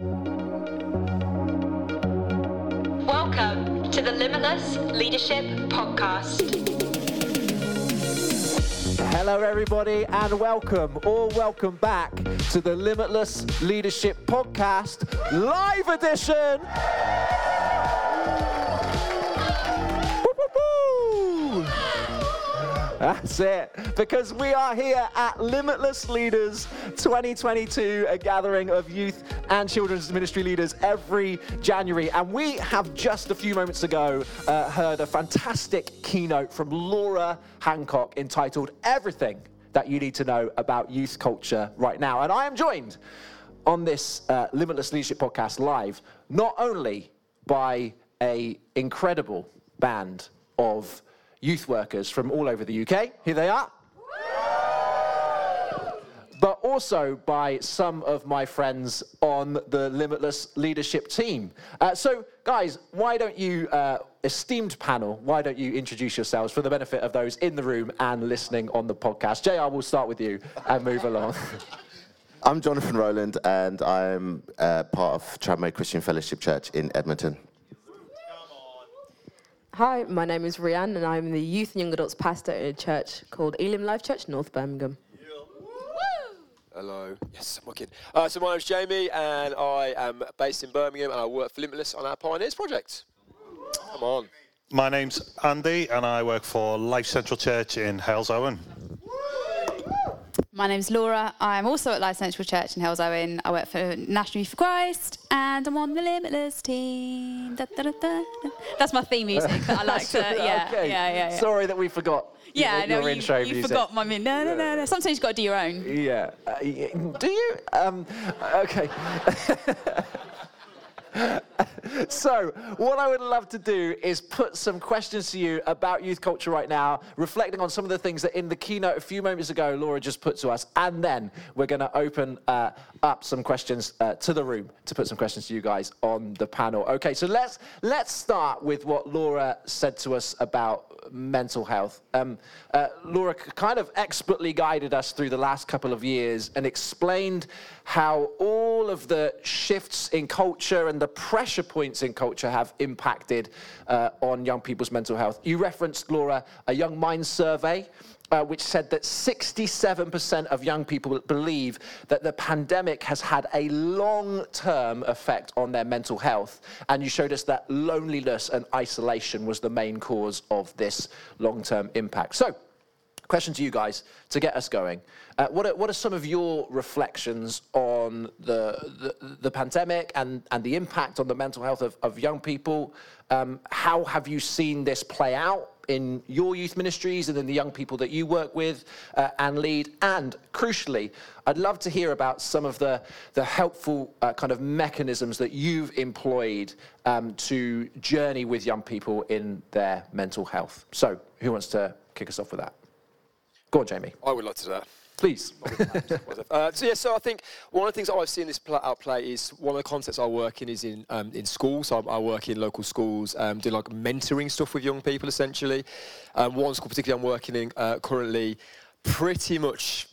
Welcome to the Limitless Leadership Podcast. Hello, everybody, and welcome, or welcome back to the Limitless Leadership Podcast live edition. That's it, because we are here at Limitless Leaders 2022, a gathering of youth and children's ministry leaders every January. And we have just a few moments ago uh, heard a fantastic keynote from Laura Hancock entitled Everything That You Need to Know About Youth Culture Right Now. And I am joined on this uh, Limitless Leadership podcast live, not only by a incredible band of youth workers from all over the UK. Here they are. But also by some of my friends on the Limitless Leadership team. Uh, so, guys, why don't you, uh, esteemed panel, why don't you introduce yourselves for the benefit of those in the room and listening on the podcast? JR, we'll start with you and move along. I'm Jonathan Rowland, and I'm uh, part of Tramway Christian Fellowship Church in Edmonton. Hi, my name is Rianne, and I'm the youth and young adults pastor in a church called Elim Life Church, North Birmingham. Hello. Yes, I'm working. Uh, so my name's Jamie, and I am based in Birmingham, and I work for Limitless on our Pioneers project. Come on. My name's Andy, and I work for Life Central Church in Halesowen. My name's Laura. I'm also at Life Central Church in Halesowen. I work for National Youth for Christ, and I'm on the Limitless team. Da, da, da. That's my theme music that I like to. Yeah, okay. yeah, yeah, yeah. Sorry that we forgot yeah, your, no, your you, intro you music. forgot my min. No, no, no, no. Sometimes you've got to do your own. Yeah. Uh, do you? Um, okay. so, what I would love to do is put some questions to you about youth culture right now, reflecting on some of the things that in the keynote a few moments ago Laura just put to us, and then we're going to open uh, up some questions uh, to the room to put some questions to you guys on the panel. Okay, so let's let's start with what Laura said to us about mental health. Um, uh, Laura kind of expertly guided us through the last couple of years and explained how all of the shifts in culture and the pressure points in culture have impacted uh, on young people's mental health. You referenced, Laura, a Young Minds survey. Uh, which said that 67% of young people believe that the pandemic has had a long term effect on their mental health. And you showed us that loneliness and isolation was the main cause of this long term impact. So, question to you guys to get us going. Uh, what, are, what are some of your reflections on the, the, the pandemic and, and the impact on the mental health of, of young people? Um, how have you seen this play out in your youth ministries and in the young people that you work with uh, and lead? And crucially, I'd love to hear about some of the, the helpful uh, kind of mechanisms that you've employed um, to journey with young people in their mental health. So, who wants to kick us off with that? Go on, Jamie. I would like to do that. Please. Uh, so yeah, so I think one of the things that I've seen this play, out play is one of the concepts I work in is in um, in schools. So I, I work in local schools, um, doing like mentoring stuff with young people essentially. Um, one school particularly I'm working in uh, currently, pretty much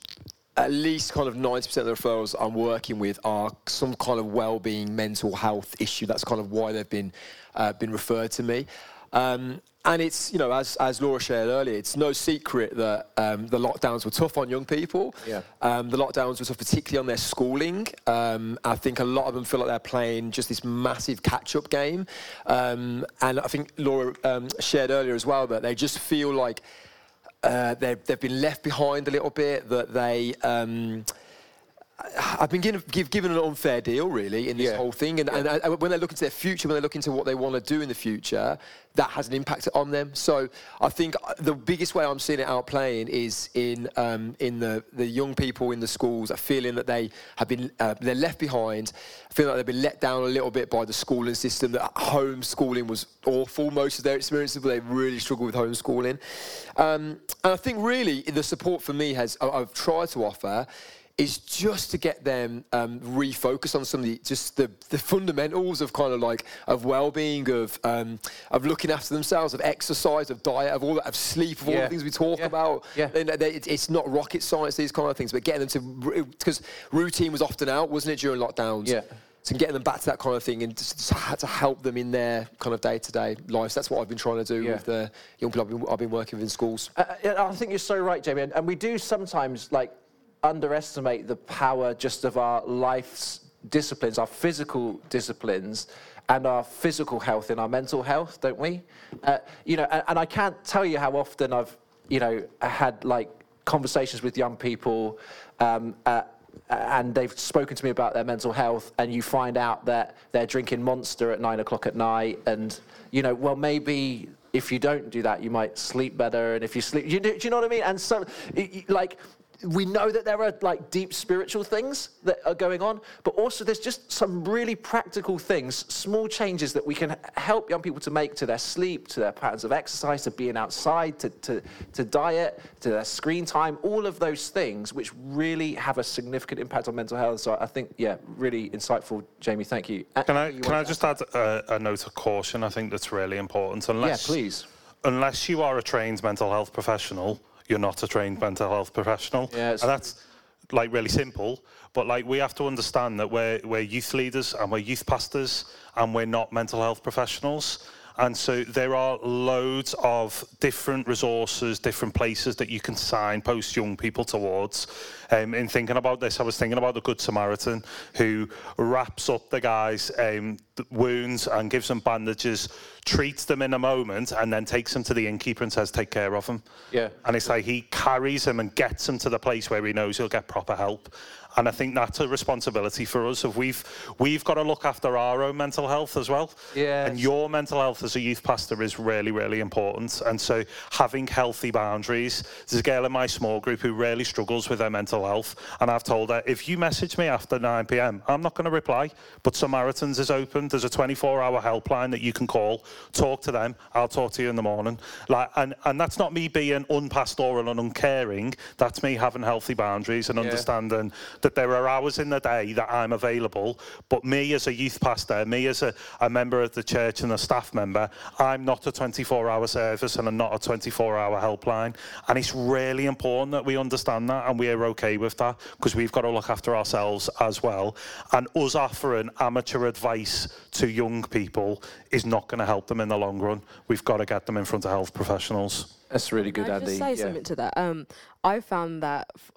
at least kind of 90% of the referrals I'm working with are some kind of well-being mental health issue. That's kind of why they've been uh, been referred to me. Um, and it's, you know, as, as Laura shared earlier, it's no secret that um, the lockdowns were tough on young people. Yeah. Um, the lockdowns were tough, particularly on their schooling. Um, I think a lot of them feel like they're playing just this massive catch-up game. Um, and I think Laura um, shared earlier as well that they just feel like uh, they've, they've been left behind a little bit, that they... I've been given, given an unfair deal, really, in this Yeah. whole thing. And, and, and when they look into their future, when they look into what they want to do in the future, that has an impact on them. So I think the biggest way I'm seeing it outplaying is in um, in the, the young people in the schools are feeling that they have been uh, they're left behind, feeling like they've been let down a little bit by the schooling system. That homeschooling was awful. Most of their experiences, but they really struggle with homeschooling. Um, and I think really the support for me has I've tried to offer is just to get them um, refocused on some of the just the, the fundamentals of kind of like of well-being of um, of looking after themselves of exercise of diet of all that of sleep of all Yeah. the things we talk Yeah. about Yeah. And they- it's not rocket science these kind of things but getting them to because routine was often out wasn't it during lockdowns Yeah. So getting them back to that kind of thing and just, to help them in their kind of day-to-day lives. That's what I've been trying to do Yeah. with the young people I've been, I've been working with in schools. Uh, I think you're so right, Jamie. And, and we do sometimes like underestimate the power just of our life's disciplines, our physical disciplines, and our physical health in our mental health, don't we? Uh, you know, and, and I can't tell you how often I've, you know, had like conversations with young people. Um, uh, and they've spoken to me about their mental health, and you find out that they're drinking Monster at nine o'clock at night, and you know, well, maybe if you don't do that, you might sleep better, and if you sleep, you, do do you know what I mean? And so, like, we know that there are like deep spiritual things that are going on, but also there's just some really practical things, small changes that we can help young people to make to their sleep, to their patterns of exercise, to being outside, to, to, to diet, to their screen time, all of those things which really have a significant impact on mental health. So I think, yeah, really insightful, Jamie. Thank you. Can I, you can I just add a, a note of caution? I think that's really important. Unless, Yeah, please. Unless you are a trained mental health professional, you're not a trained mental health professional. Yeah, and that's like really simple. But like we have to understand that we're, we're youth leaders and we're youth pastors and we're not mental health professionals. And so there are loads of different resources, different places that you can signpost young people towards. Um, in thinking about this, I was thinking about the Good Samaritan who wraps up the guy's um, wounds and gives them bandages, treats them in a moment, and then takes them to the innkeeper and says, Take care of him. Yeah. And it's like he carries him and gets him to the place where he knows he'll get proper help. And I think that's a responsibility for us. If we've we've got to look after our own mental health as well. Yes. And your mental health as a youth pastor is really, really important. And so having healthy boundaries. There's a girl in my small group who really struggles with her mental health. And I've told her, if you message me after 9 p.m., I'm not going to reply. But Samaritans is open. There's a 24-hour helpline that you can call. Talk to them. I'll talk to you in the morning. Like, and, and that's not me being unpastoral and uncaring. That's me having healthy boundaries and understanding that there are hours in the day that I'm available. But me as a youth pastor, me as a, a member of the church and a staff member, I'm not a 24-hour service and I'm not a 24-hour helpline. And it's really important that we understand that and we're okay with that because we've got to look after ourselves as well. And us offering amateur advice to young people is not going to help them in the long run. We've got to get them in front of health professionals. That's a really good, Can I Andy. just say Yeah. something to that? Um, I found that f-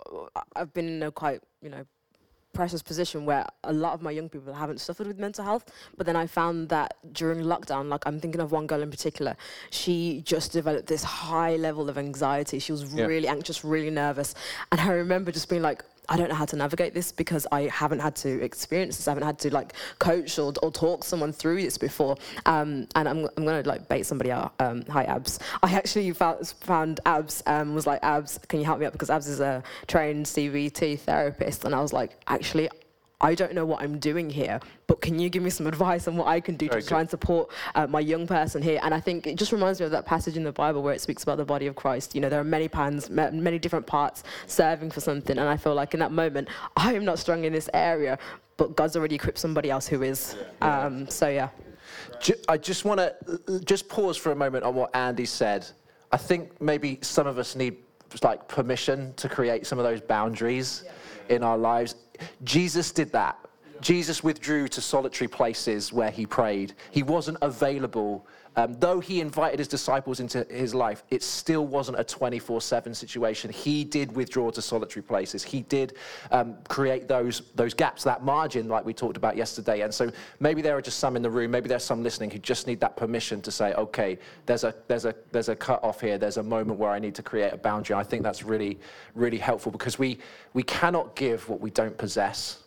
I've been in a quite, you know, precious position where a lot of my young people haven't suffered with mental health. But then I found that during lockdown, like I'm thinking of one girl in particular, she just developed this high level of anxiety. She was Yeah. really anxious, really nervous. And I remember just being like, I don't know how to navigate this because I haven't had to experience this. I haven't had to like coach or, or talk someone through this before. Um, and I'm, I'm gonna like bait somebody out. Um, hi Abs. I actually found, found Abs um, was like Abs, can you help me out because Abs is a trained CBT therapist, and I was like, actually. I don't know what I'm doing here, but can you give me some advice on what I can do Very to good. try and support uh, my young person here? And I think it just reminds me of that passage in the Bible where it speaks about the body of Christ. You know, there are many pans, ma- many different parts serving for something. And I feel like in that moment, I am not strong in this area, but God's already equipped somebody else who is. Um, so, yeah. Ju- I just want to just pause for a moment on what Andy said. I think maybe some of us need like permission to create some of those boundaries in our lives. Jesus did that. Jesus withdrew to solitary places where he prayed. He wasn't available. Um, though he invited his disciples into his life, it still wasn't a 24 7 situation. He did withdraw to solitary places. He did um, create those, those gaps, that margin, like we talked about yesterday. And so maybe there are just some in the room, maybe there's some listening who just need that permission to say, okay, there's a, there's a, there's a cut off here, there's a moment where I need to create a boundary. I think that's really, really helpful because we, we cannot give what we don't possess.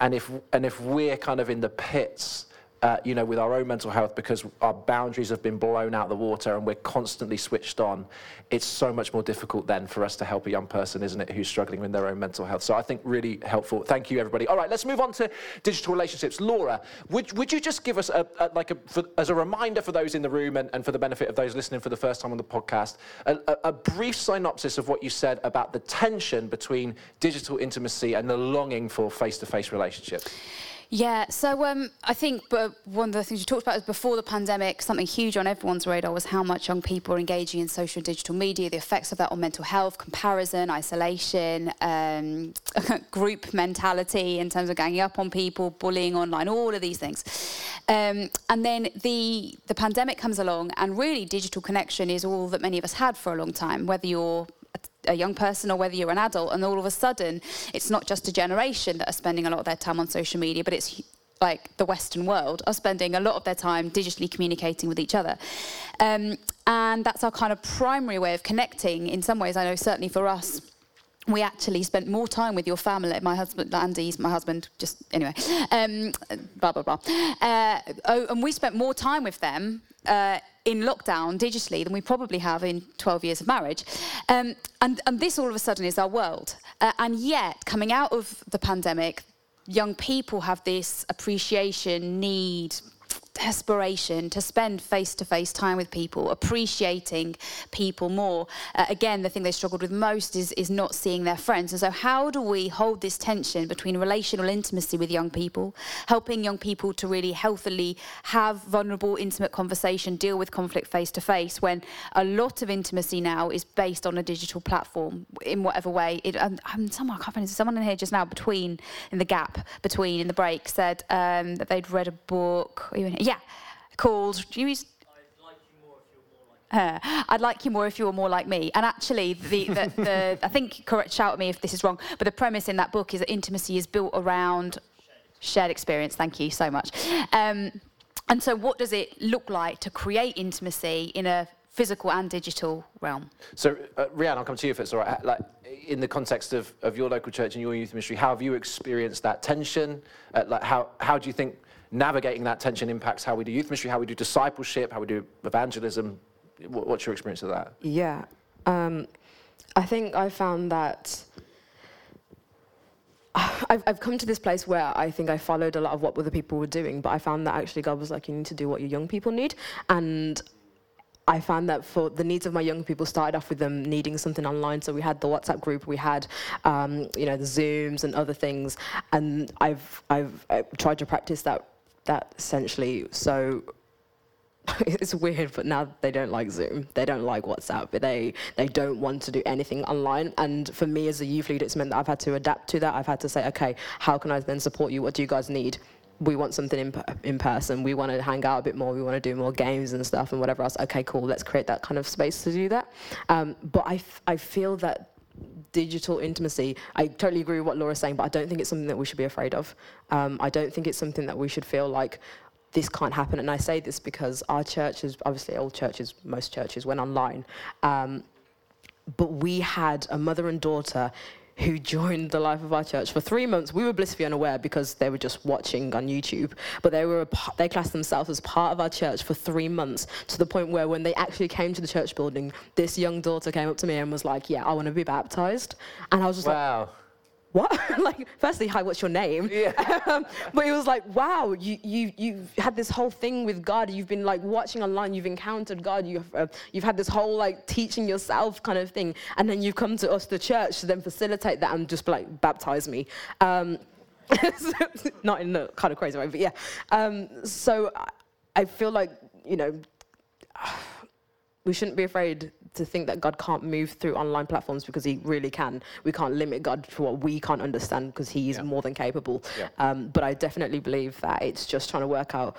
And if, and if we're kind of in the pits, uh, you know, with our own mental health because our boundaries have been blown out the water and we're constantly switched on, it's so much more difficult then for us to help a young person, isn't it, who's struggling with their own mental health. So I think really helpful. Thank you, everybody. All right, let's move on to digital relationships. Laura, would, would you just give us, a, a, like a, for, as a reminder for those in the room and, and for the benefit of those listening for the first time on the podcast, a, a, a brief synopsis of what you said about the tension between digital intimacy and the longing for face-to-face relationships? Yeah, so um, I think but one of the things you talked about is before the pandemic, something huge on everyone's radar was how much young people are engaging in social and digital media, the effects of that on mental health, comparison, isolation, um, group mentality in terms of ganging up on people, bullying online, all of these things. Um, and then the the pandemic comes along, and really digital connection is all that many of us had for a long time, whether you're a young person or whether you're an adult, and all of a sudden, it's not just a generation that are spending a lot of their time on social media, but it's like the Western world are spending a lot of their time digitally communicating with each other. Um, and that's our kind of primary way of connecting. In some ways, I know certainly for us, we actually spent more time with your family. My husband, Andy's my husband, just anyway, um, blah, blah, blah. Uh, oh, and we spent more time with them uh, in lockdown digitally than we probably have in 12 years of marriage. Um, and, and this all of a sudden is our world. Uh, and yet, coming out of the pandemic, young people have this appreciation, need, desperation to spend face to face time with people, appreciating people more. Uh, again, the thing they struggled with most is, is not seeing their friends. And so, how do we hold this tension between relational intimacy with young people, helping young people to really healthily have vulnerable, intimate conversation, deal with conflict face to face, when a lot of intimacy now is based on a digital platform in whatever way? It, um, I'm, someone, I can't find someone in here just now between, in the gap between, in the break, said um, that they'd read a book. Even, yeah, called. Do you use? I'd like you more if you were more like me. And actually, the, the, the I think correct shout at me if this is wrong, but the premise in that book is that intimacy is built around shared experience. Thank you so much. Um, and so, what does it look like to create intimacy in a physical and digital realm? So, uh, Rianne, I'll come to you if it's all right. Like, in the context of, of your local church and your youth ministry, how have you experienced that tension? Uh, like, how, how do you think navigating that tension impacts how we do youth ministry, how we do discipleship, how we do evangelism. What's your experience of that? Yeah. Um, I think I found that I've, I've come to this place where I think I followed a lot of what other people were doing, but I found that actually God was like, you need to do what your young people need. And I found that for the needs of my young people started off with them needing something online. So we had the WhatsApp group, we had, um, you know, the Zooms and other things. And I've, I've, I've tried to practice that that essentially. So it's weird, but now they don't like Zoom. They don't like WhatsApp. but They they don't want to do anything online. And for me as a youth leader, it's meant that I've had to adapt to that. I've had to say, okay, how can I then support you? What do you guys need? We want something in, in person. We want to hang out a bit more. We want to do more games and stuff and whatever else. Okay, cool. Let's create that kind of space to do that. Um, but I, I feel that digital intimacy, I totally agree with what Laura's saying, but I don't think it's something that we should be afraid of. Um, I don't think it's something that we should feel like this can't happen. And I say this because our churches, obviously all churches, most churches went online. Um, but we had a mother and daughter who joined the life of our church for three months. We were blissfully unaware because they were just watching on YouTube, but they were they classed themselves as part of our church for three months to the point where when they actually came to the church building, this young daughter came up to me and was like, "Yeah, I want to be baptized," and I was just wow. like what? like, firstly, hi, what's your name? Yeah. Um, but it was like, wow, you, you, you've had this whole thing with God. You've been like watching online, you've encountered God, you've, uh, you've had this whole like teaching yourself kind of thing. And then you've come to us, the church, to then facilitate that and just like baptize me. Um, not in a kind of crazy way, but yeah. Um, so I feel like, you know, we shouldn't be afraid to think that God can't move through online platforms because He really can. We can't limit God to what we can't understand because He is yeah. more than capable. Yeah. Um, but I definitely believe that it's just trying to work out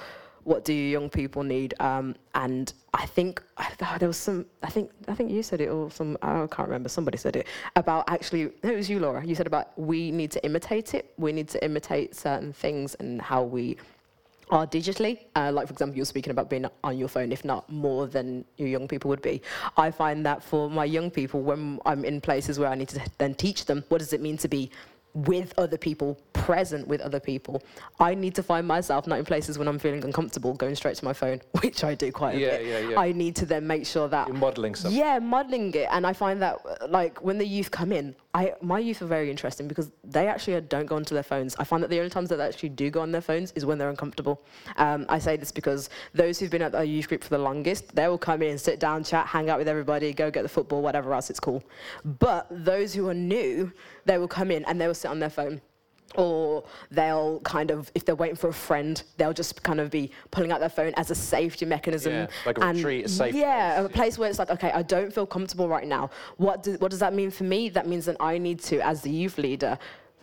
what do young people need. Um, and I think there was some. I think I think you said it or some. I can't remember. Somebody said it about actually. it was you, Laura. You said about we need to imitate it. We need to imitate certain things and how we are digitally. Uh, like, for example, you're speaking about being on your phone, if not more than your young people would be. I find that for my young people, when I'm in places where I need to then teach them what does it mean to be with other people, present with other people. I need to find myself not in places when I'm feeling uncomfortable, going straight to my phone, which I do quite a bit. Yeah, yeah. I need to then make sure that you're modelling something. Yeah, modelling it, and I find that like when the youth come in, I my youth are very interesting because they actually don't go onto their phones. I find that the only times that they actually do go on their phones is when they're uncomfortable. Um, I say this because those who've been at our youth group for the longest, they will come in, sit down, chat, hang out with everybody, go get the football, whatever else it's cool. But those who are new, they will come in and they will sit on their phone or they'll kind of if they're waiting for a friend they'll just kind of be pulling out their phone as a safety mechanism. Yeah, like a and retreat, a safe yeah place, a place where it's like okay i don't feel comfortable right now. What, do, what does that mean for me? That means that i need to as the youth leader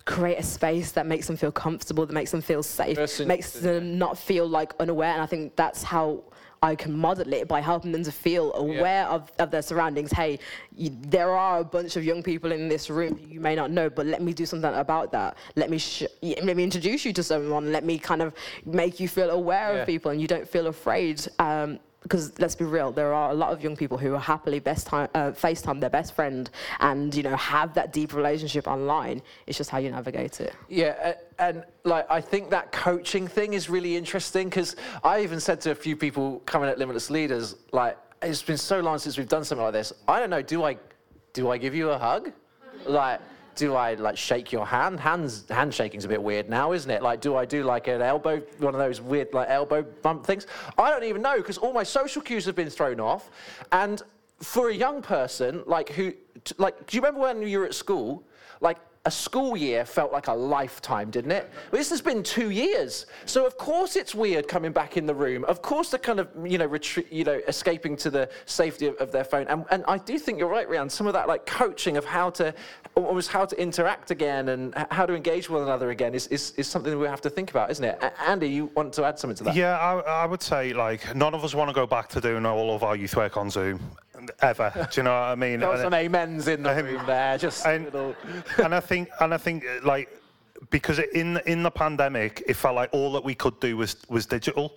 create a space that makes them feel comfortable that makes them feel safe Person- makes them not feel like unaware. And i think that's how I can model it by helping them to feel aware of, of their surroundings. Hey, you, there are a bunch of young people in this room you may not know, but let me do something about that. Let me sh- let me introduce you to someone. Let me kind of make you feel aware Yeah. of people, and you don't feel afraid. Um, because let's be real, there are a lot of young people who are happily best time, uh, FaceTime their best friend, and you know have that deep relationship online. It's just how you navigate it. Yeah, and like I think that coaching thing is really interesting because I even said to a few people coming at Limitless Leaders, like it's been so long since we've done something like this. I don't know. Do I, do I give you a hug? Like, do I like shake your hand? Hands handshaking's a bit weird now, isn't it? Like, do I do like an elbow, one of those weird like elbow bump things? I don't even know because all my social cues have been thrown off, and for a young person like who, t- like, do you remember when you were at school? Like a school year felt like a lifetime, didn't it? Well, this has been two years. So of course it's weird coming back in the room. Of course they're kind of, you know, retreat, you know, escaping to the safety of, of their phone. And, and I do think you're right, Rianne. Some of that like coaching of how to, almost how to interact again and how to engage one another again is, is, is something we have to think about, isn't it? A- Andy, you want to add something to that? Yeah, I, I would say like none of us want to go back to doing all of our youth work on Zoom ever. Do you know what I mean? There were And- some amens in the room there. Just and, little- and I think and I think like because in in the pandemic it felt like all that we could do was was digital,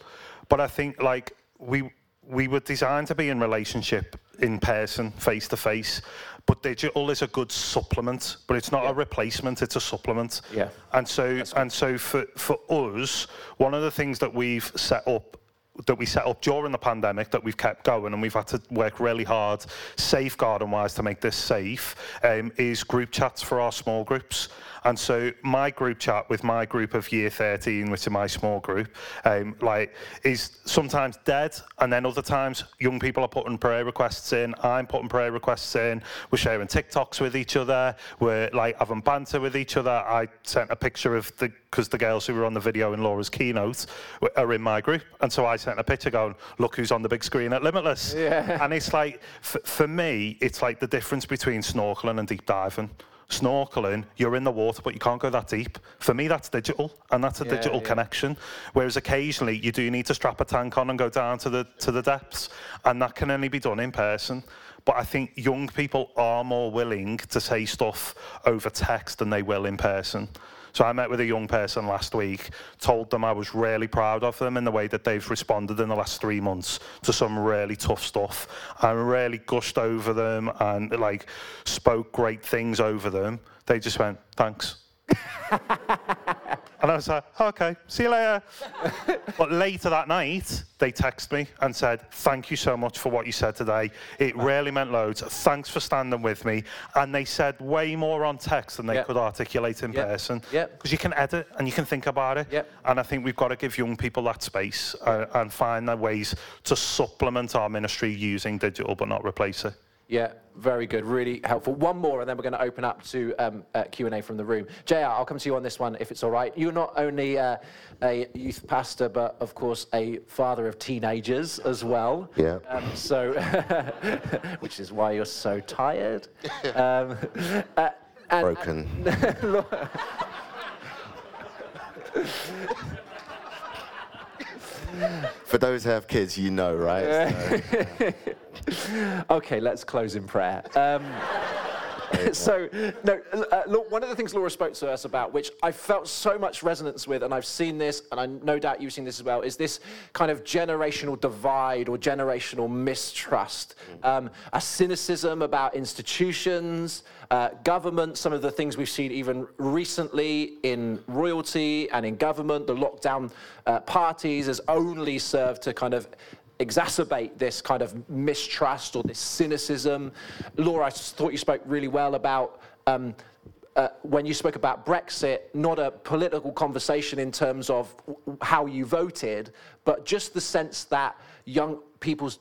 but I think like we we were designed to be in relationship in person, face to face. But digital is a good supplement, but it's not a replacement. It's a supplement. Yeah. And so and so for for us, one of the things that we've set up that we set up during the pandemic that we've kept going and we've had to work really hard safeguarding wise to make this safe um, is group chats for our small groups. And so my group chat with my group of year 13 which is my small group um, like is sometimes dead and then other times young people are putting prayer requests in. I'm putting prayer requests in. We're sharing TikToks with each other. We're like having banter with each other. I sent a picture of the because the girls who were on the video in Laura's keynote w- are in my group. And so I sent a picture going, look who's on the big screen at Limitless. Yeah. And it's like, f- for me, it's like the difference between snorkeling and deep diving. Snorkeling, you're in the water, but you can't go that deep. For me, that's digital, and that's a Yeah, digital yeah. connection. Whereas occasionally, you do need to strap a tank on and go down to the to the depths, and that can only be done in person. But I think young people are more willing to say stuff over text than they will in person. So I met with a young person last week, told them I was really proud of them in the way that they've responded in the last three months to some really tough stuff. and really gushed over them and like spoke great things over them. They just went, thanks. and I was like, okay, see you later. but later that night, they texted me and said, thank you so much for what you said today. It really meant loads. Thanks for standing with me. And they said way more on text than they Yep. could articulate in Yep. person. Yep. Because you can edit and you can think about it. Yep. And I think we've got to give young people that space uh, and find their ways to supplement our ministry using digital but not replace it. Yeah, very good, really helpful. One more, and then we're going to open up to um, uh, Q&A from the room. JR, I'll come to you on this one if it's all right. You're not only uh, a youth pastor, but of course a father of teenagers as well. Yeah. Um, so, which is why you're so tired. Um, uh, and, Broken. For those who have kids, you know, right? So- Okay, let's close in prayer. Um, so, no, uh, look, one of the things Laura spoke to us about, which I felt so much resonance with, and I've seen this, and I no doubt you've seen this as well, is this kind of generational divide or generational mistrust, um, a cynicism about institutions, uh, government, some of the things we've seen even recently in royalty and in government, the lockdown uh, parties has only served to kind of exacerbate this kind of mistrust or this cynicism. Laura, I thought you spoke really well about um, uh, when you spoke about Brexit, not a political conversation in terms of w- how you voted, but just the sense that young people's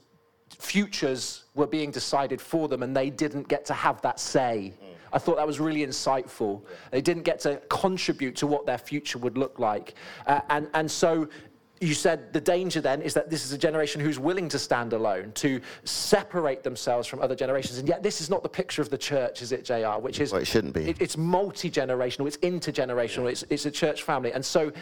futures were being decided for them and they didn't get to have that say. I thought that was really insightful. They didn't get to contribute to what their future would look like. Uh, and, and so you said the danger then is that this is a generation who's willing to stand alone, to separate themselves from other generations. And yet, this is not the picture of the church, is it, JR? Which is. Well, it shouldn't be. It, it's multi generational, it's intergenerational, it's, it's a church family. And so,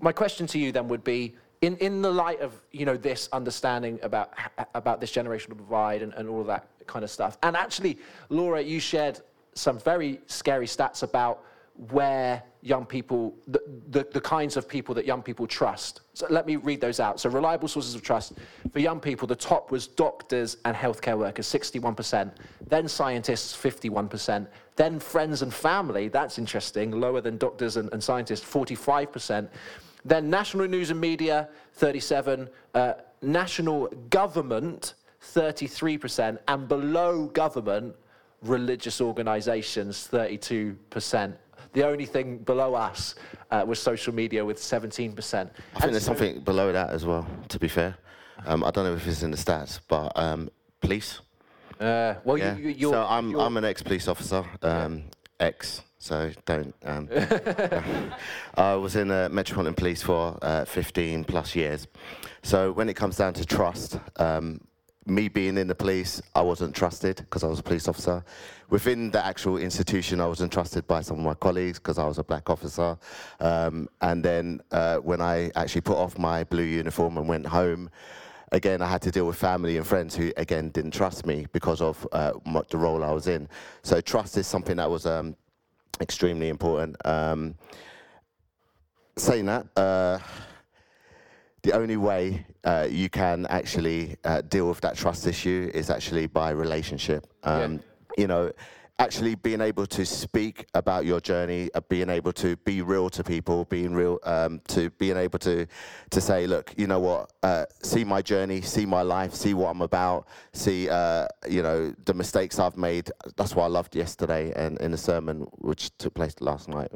my question to you then would be in, in the light of you know this understanding about about this generational divide and, and all of that kind of stuff and actually laura you shared some very scary stats about where young people the, the, the kinds of people that young people trust so let me read those out so reliable sources of trust for young people the top was doctors and healthcare workers 61% then scientists 51% then friends and family that's interesting lower than doctors and, and scientists 45% then national news and media, 37. Uh, national government, 33%. And below government, religious organizations, 32%. The only thing below us uh, was social media with 17%. I think there's something below that as well, to be fair. Um, I don't know if it's in the stats, but um, police. Uh, well, Yeah. you, you, so I'm, I'm an ex-police officer, um, ex, so don't. Um, I was in the Metropolitan Police for uh, 15 plus years. So when it comes down to trust, um, me being in the police, I wasn't trusted because I was a police officer. Within the actual institution, I wasn't trusted by some of my colleagues because I was a black officer. Um, and then uh, when I actually put off my blue uniform and went home, again, I had to deal with family and friends who, again, didn't trust me because of uh, the role I was in. So trust is something that was um, extremely important. Um, saying that, uh, the only way uh, you can actually uh, deal with that trust issue is actually by relationship. Um, You know, actually being able to speak about your journey, uh, being able to be real to people, being real um, to being able to to say, look, you know what, uh, see my journey, see my life, see what I'm about, see uh, you know the mistakes I've made. That's why I loved yesterday and in the sermon which took place last night.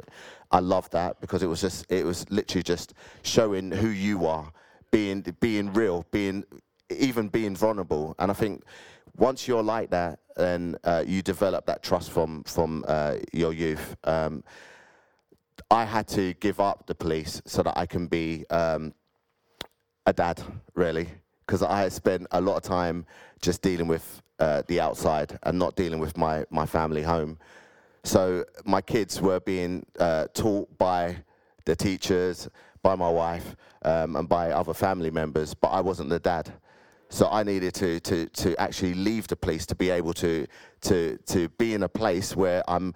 I loved that because it was just it was literally just showing who you are, being being real, being even being vulnerable. And I think once you're like that, then uh, you develop that trust from from uh, your youth. Um, I had to give up the police so that I can be um, a dad, really, because I had spent a lot of time just dealing with uh, the outside and not dealing with my my family home. So my kids were being uh, taught by the teachers, by my wife, um, and by other family members, but I wasn't the dad. So I needed to, to, to actually leave the police to be able to, to, to be in a place where I'm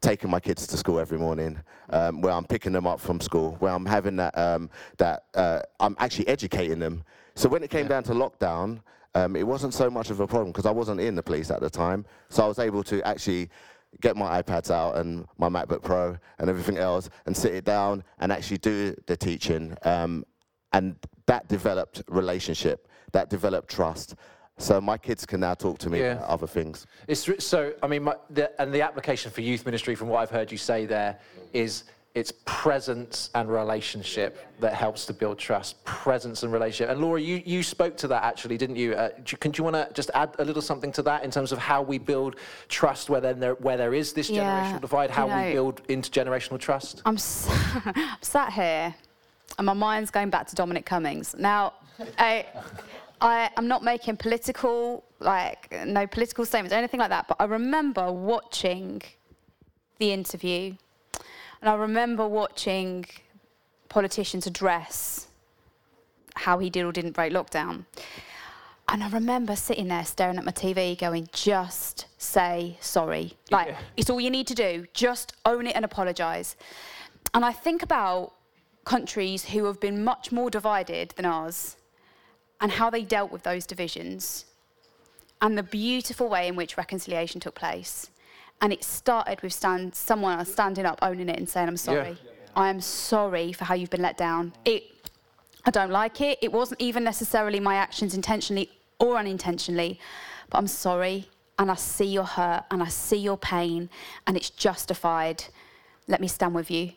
taking my kids to school every morning, um, where I'm picking them up from school, where I'm having that, um, that uh, I'm actually educating them. So when it came down to lockdown, um, it wasn't so much of a problem because I wasn't in the police at the time. So I was able to actually get my iPads out and my MacBook Pro and everything else and sit it down and actually do the teaching. Um, and that developed relationship, that developed trust. So my kids can now talk to me Yeah. about other things. It's so. I mean, my, the, and the application for youth ministry, from what I've heard you say there, is it's presence and relationship that helps to build trust. Presence and relationship. And Laura, you, you spoke to that actually, didn't you? Uh, do can do you want to just add a little something to that in terms of how we build trust where then there where there is this Yeah, generational divide? How you we build intergenerational trust? I'm, s- I'm sat here and my mind's going back to Dominic Cummings. Now, I, I, I'm not making political, like, no political statements or anything like that, but I remember watching the interview and I remember watching politicians address how he did or didn't break lockdown. And I remember sitting there staring at my TV going, just say sorry. Like, Yeah. it's all you need to do. Just own it and apologise. And I think about countries who have been much more divided than ours and how they dealt with those divisions and the beautiful way in which reconciliation took place. And it started with stand, someone standing up, owning it, and saying, I'm sorry. I am sorry for how you've been let down. It, I don't like it. It wasn't even necessarily my actions intentionally or unintentionally, but I'm sorry. And I see your hurt and I see your pain, and it's justified. Let me stand with you.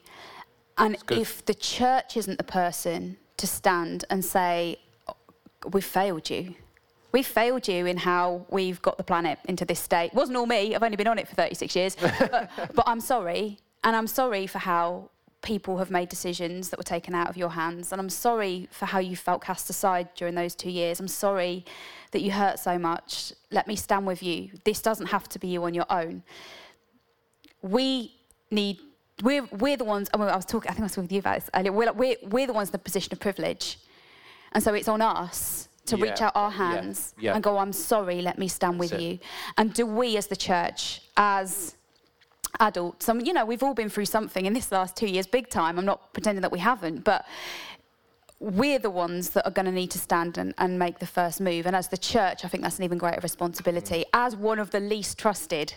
And if the church isn't the person to stand and say, oh, We've failed you, We've failed you in how we've got the planet into this state. It wasn't all me, I've only been on it for 36 years. but, but I'm sorry. And I'm sorry for how people have made decisions that were taken out of your hands. And I'm sorry for how you felt cast aside during those two years. I'm sorry that you hurt so much. Let me stand with you. This doesn't have to be you on your own. We need, we're, we're the ones, I, mean, I was talking, I think I was talking with you about this earlier. We're, we're, we're the ones in the position of privilege. And so it's on us to Yeah, reach out our hands yeah. and go, I'm sorry, let me stand with you. And do we as the church, as adults, and you know, we've all been through something in this last two years, big time. I'm not pretending that we haven't, but we're the ones that are going to need to stand and, and make the first move. And as the church, I think that's an even greater responsibility. Mm. As one of the least trusted,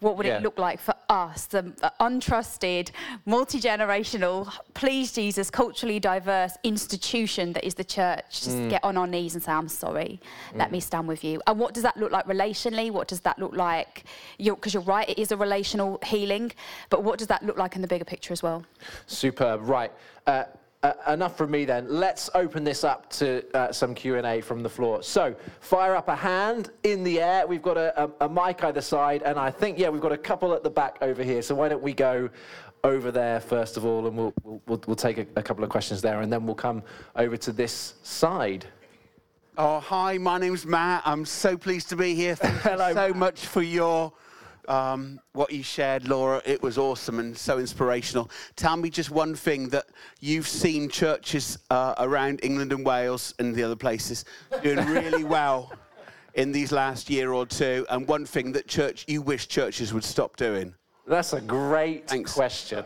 what would Yeah. it look like for us, the, untrusted, multi generational, please Jesus, culturally diverse institution that is the church? Just get on our knees and say, I'm sorry, let me stand with you. And what does that look like relationally? What does that look like? Because you're, right, it is a relational healing, but what does that look like in the bigger picture as well? Superb. Right. Uh, uh, enough from me then. Let's open this up to uh, some Q&A from the floor. So, fire up a hand in the air. We've got a, a, a mic either side, and I think, yeah, we've got a couple at the back over here. So why don't we go over there first of all, and we'll, we'll, we'll, we'll take a, a couple of questions there, and then we'll come over to this side. Oh, hi, my name's Matt. I'm so pleased to be here. Thank Hello, you so Matt. much for your um, what you shared, Laura. It was awesome and so inspirational. Tell me just one thing that you've seen churches uh, around England and Wales and the other places doing really well in these last year or two, and one thing that church you wish churches would stop doing. That's a great Thanks. question.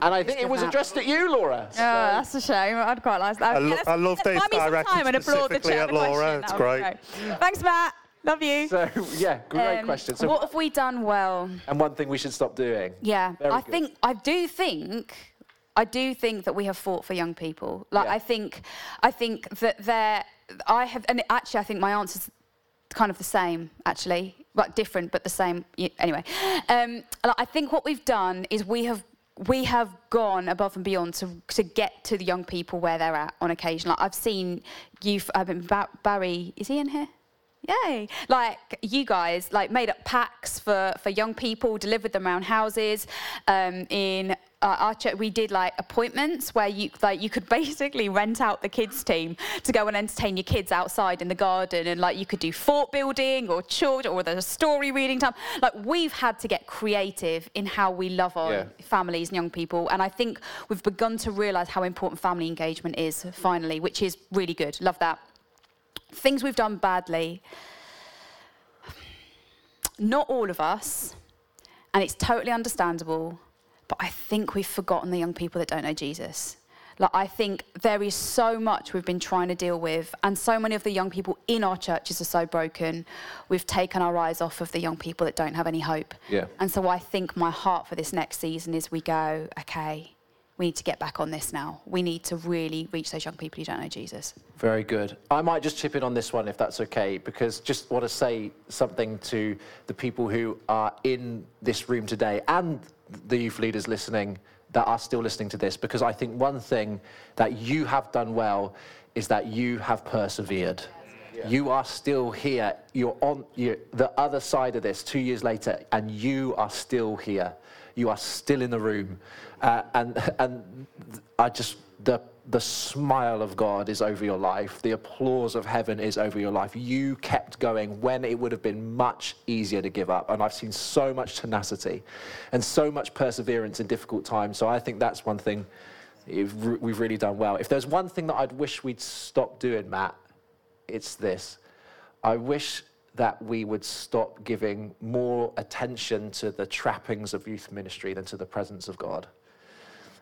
And I think it was addressed at you, Laura. Oh, that's a shame. I'd quite like that. I lo- I love that it's Find directed time and applaud the specifically at the question. Laura. It's That would be great. Thanks, Matt. Love you. So, yeah, great Um, question. So, what have we done well? and one thing we should stop doing. Yeah, Very I good. think I do think I do think that we have fought for young people. Like Yeah. I think I think that there I have and actually I think my answer's kind of the same actually, but different but the same anyway. Um, like, I think what we've done is we have we have gone above and beyond to, to get to the young people where they're at on occasion. Like I've seen youth. I've been Ba- Barry. Is he in here? Yay! Like you guys, like made up packs for for young people, delivered them around houses. Um, in uh, our church, we did like appointments where you like you could basically rent out the kids team to go and entertain your kids outside in the garden, and like you could do fort building or children or there's a story reading time. Like we've had to get creative in how we love our Yeah. families and young people, and I think we've begun to realise how important family engagement is finally, which is really good. Love that things we've done badly. Not all of us, and it's totally understandable, but I think we've forgotten the young people that don't know Jesus. Like, I think there is so much we've been trying to deal with, and so many of the young people in our churches are so broken. We've taken our eyes off of the young people that don't have any hope. Yeah. And so I think my heart for this next season is we go, okay, we need to get back on this now. We need to really reach those young people who don't know Jesus. Very good. I might just chip in on this one if that's okay, because just want to say something to the people who are in this room today and the youth leaders listening that are still listening to this, because I think one thing that you have done well is that you have persevered. You are still here. You're on you're the other side of this two years later, and you are still here. You are still in the room, uh, and and I just the the smile of God is over your life. The applause of heaven is over your life. You kept going when it would have been much easier to give up. And I've seen so much tenacity and so much perseverance in difficult times. So I think that's one thing we've really done well. If there's one thing that I'd wish we'd stop doing, Matt, it's this. I wish that we would stop giving more attention to the trappings of youth ministry than to the presence of God.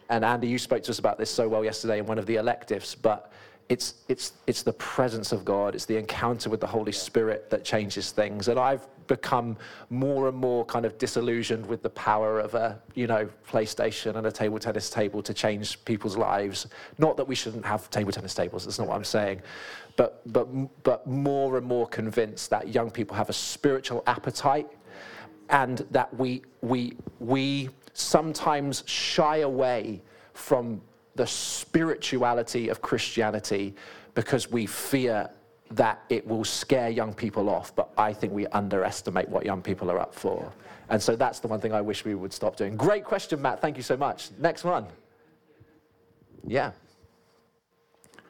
And Andy, you spoke to us about this so well yesterday in one of the electives, but it's, it's, it's the presence of God, it's the encounter with the Holy Spirit that changes things. And I've become more and more kind of disillusioned with the power of a, you know, PlayStation and a table tennis table to change people's lives. Not that we shouldn't have table tennis tables, that's not what I'm saying. But, but, but more and more convinced that young people have a spiritual appetite and that we, we, we sometimes shy away from the spirituality of Christianity because we fear that it will scare young people off, but I think we underestimate what young people are up for. And so that's the one thing I wish we would stop doing. Great question, Matt. Thank you so much. Next one. Yeah.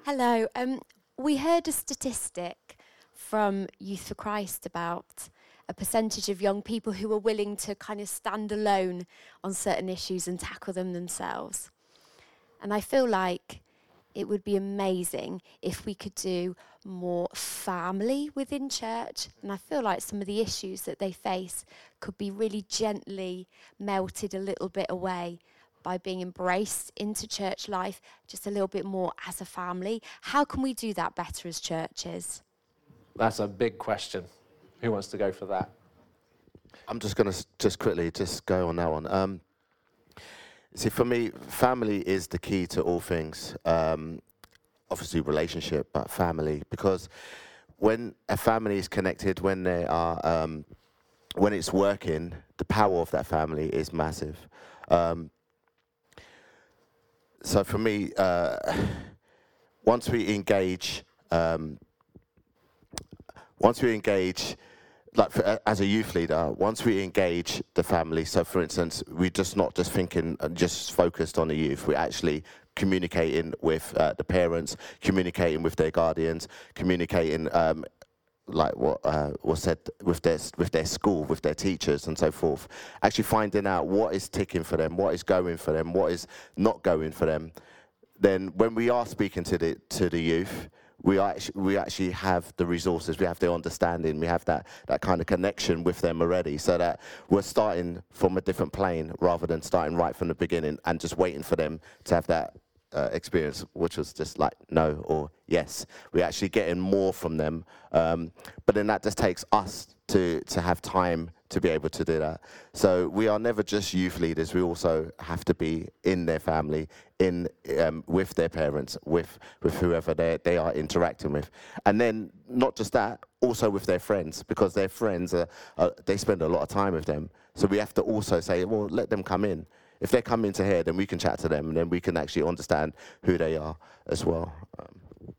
Hello. Um, we heard a statistic from Youth for Christ about a percentage of young people who are willing to kind of stand alone on certain issues and tackle them themselves. And I feel like it would be amazing if we could do more family within church. And I feel like some of the issues that they face could be really gently melted a little bit away by being embraced into church life just a little bit more as a family. How can we do that better as churches? That's a big question. Who wants to go for that? I'm just going to just quickly just go on that one. Um, see, for me, family is the key to all things. Um, obviously, relationship, but family, because when a family is connected, when they are, um, when it's working, the power of that family is massive. Um, so for me, uh, once we engage, um, once we engage like for, as a youth leader, once we engage the family, so for instance, we're just not just thinking and just focused on the youth, we're actually communicating with uh, the parents, communicating with their guardians, communicating um, like what uh, was said with their with their school, with their teachers, and so forth. Actually, finding out what is ticking for them, what is going for them, what is not going for them. Then, when we are speaking to the to the youth, we actually, we actually have the resources, we have the understanding, we have that, that kind of connection with them already, so that we're starting from a different plane rather than starting right from the beginning and just waiting for them to have that uh, experience, which was just like no or yes. We're actually getting more from them, um, but then that just takes us to to have time to be able to do that. So we are never just youth leaders. We also have to be in their family, in um, with their parents, with with whoever they they are interacting with, and then not just that, also with their friends because their friends are, are they spend a lot of time with them. So we have to also say, well, let them come in if they come into here, then we can chat to them, and then we can actually understand who they are as well. Um,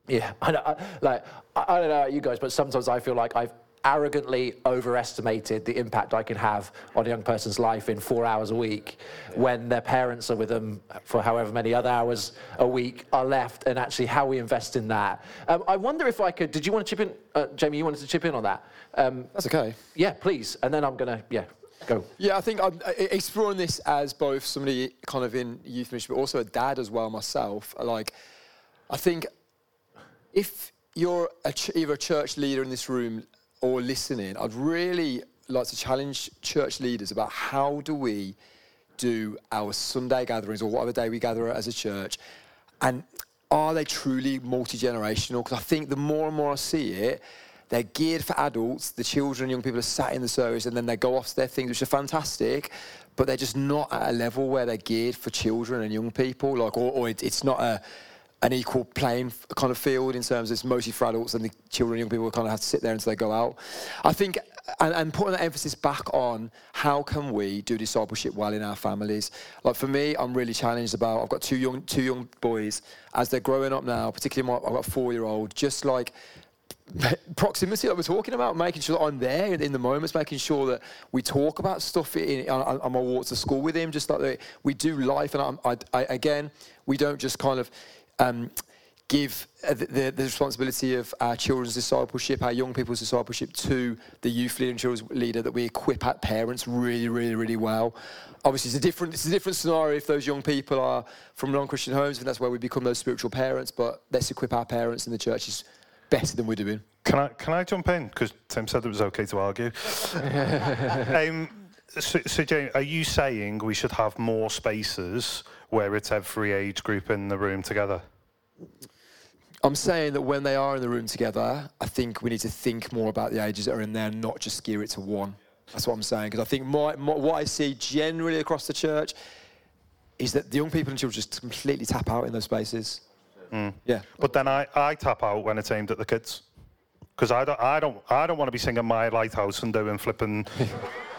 yeah, I, I, like I, I don't know about you guys, but sometimes I feel like I've arrogantly overestimated the impact I can have on a young person's life in four hours a week when their parents are with them for however many other hours a week are left and actually how we invest in that. Um, I wonder if I could, did you want to chip in, uh, Jamie, you wanted to chip in on that? Um, That's okay. yeah, please. And then I'm going to, yeah, go. Yeah, I think I'm uh, exploring this as both somebody kind of in youth ministry, but also a dad as well myself. Like, I think if you're a ch- either a church leader in this room or listening, I'd really like to challenge church leaders about how do we do our Sunday gatherings or whatever day we gather as a church, and are they truly multi generational? Because I think the more and more I see it, they're geared for adults. The children and young people are sat in the service and then they go off to their things, which are fantastic, but they're just not at a level where they're geared for children and young people. Like, or, or it, it's not a an equal playing kind of field in terms of it's mostly for adults and the children and young people kind of have to sit there until they go out. I think, and, and putting that emphasis back on how can we do discipleship well in our families. Like for me, I'm really challenged about, I've got two young, two young boys, as they're growing up now, particularly my, I've got a four-year-old, just like proximity that we're talking about, making sure that I'm there in the moments, making sure that we talk about stuff in, on, on my walk to school with him, just like that we do life. And I, I, again, we don't just kind of um, give uh, the, the, responsibility of our children's discipleship, our young people's discipleship to the youth leader and children's leader, that we equip our parents really, really, really well. Obviously, it's a different, it's a different scenario if those young people are from non-Christian homes, and that's where we become those spiritual parents, but let's equip our parents in the churches better than we're doing. Can I can I jump in because Tim said it was okay to argue? um, so, so Jane, are you saying we should have more spaces where it's every age group in the room together? I'm saying that when they are in the room together, I think we need to think more about the ages that are in there, not just gear it to one. That's what I'm saying. Because I think my, my, what I see generally across the church is that the young people and children just completely tap out in those spaces. Mm. Yeah. But then I, I tap out when it's aimed at the kids. Because I don't, I, don't, I don't want to be singing My Lighthouse and doing flipping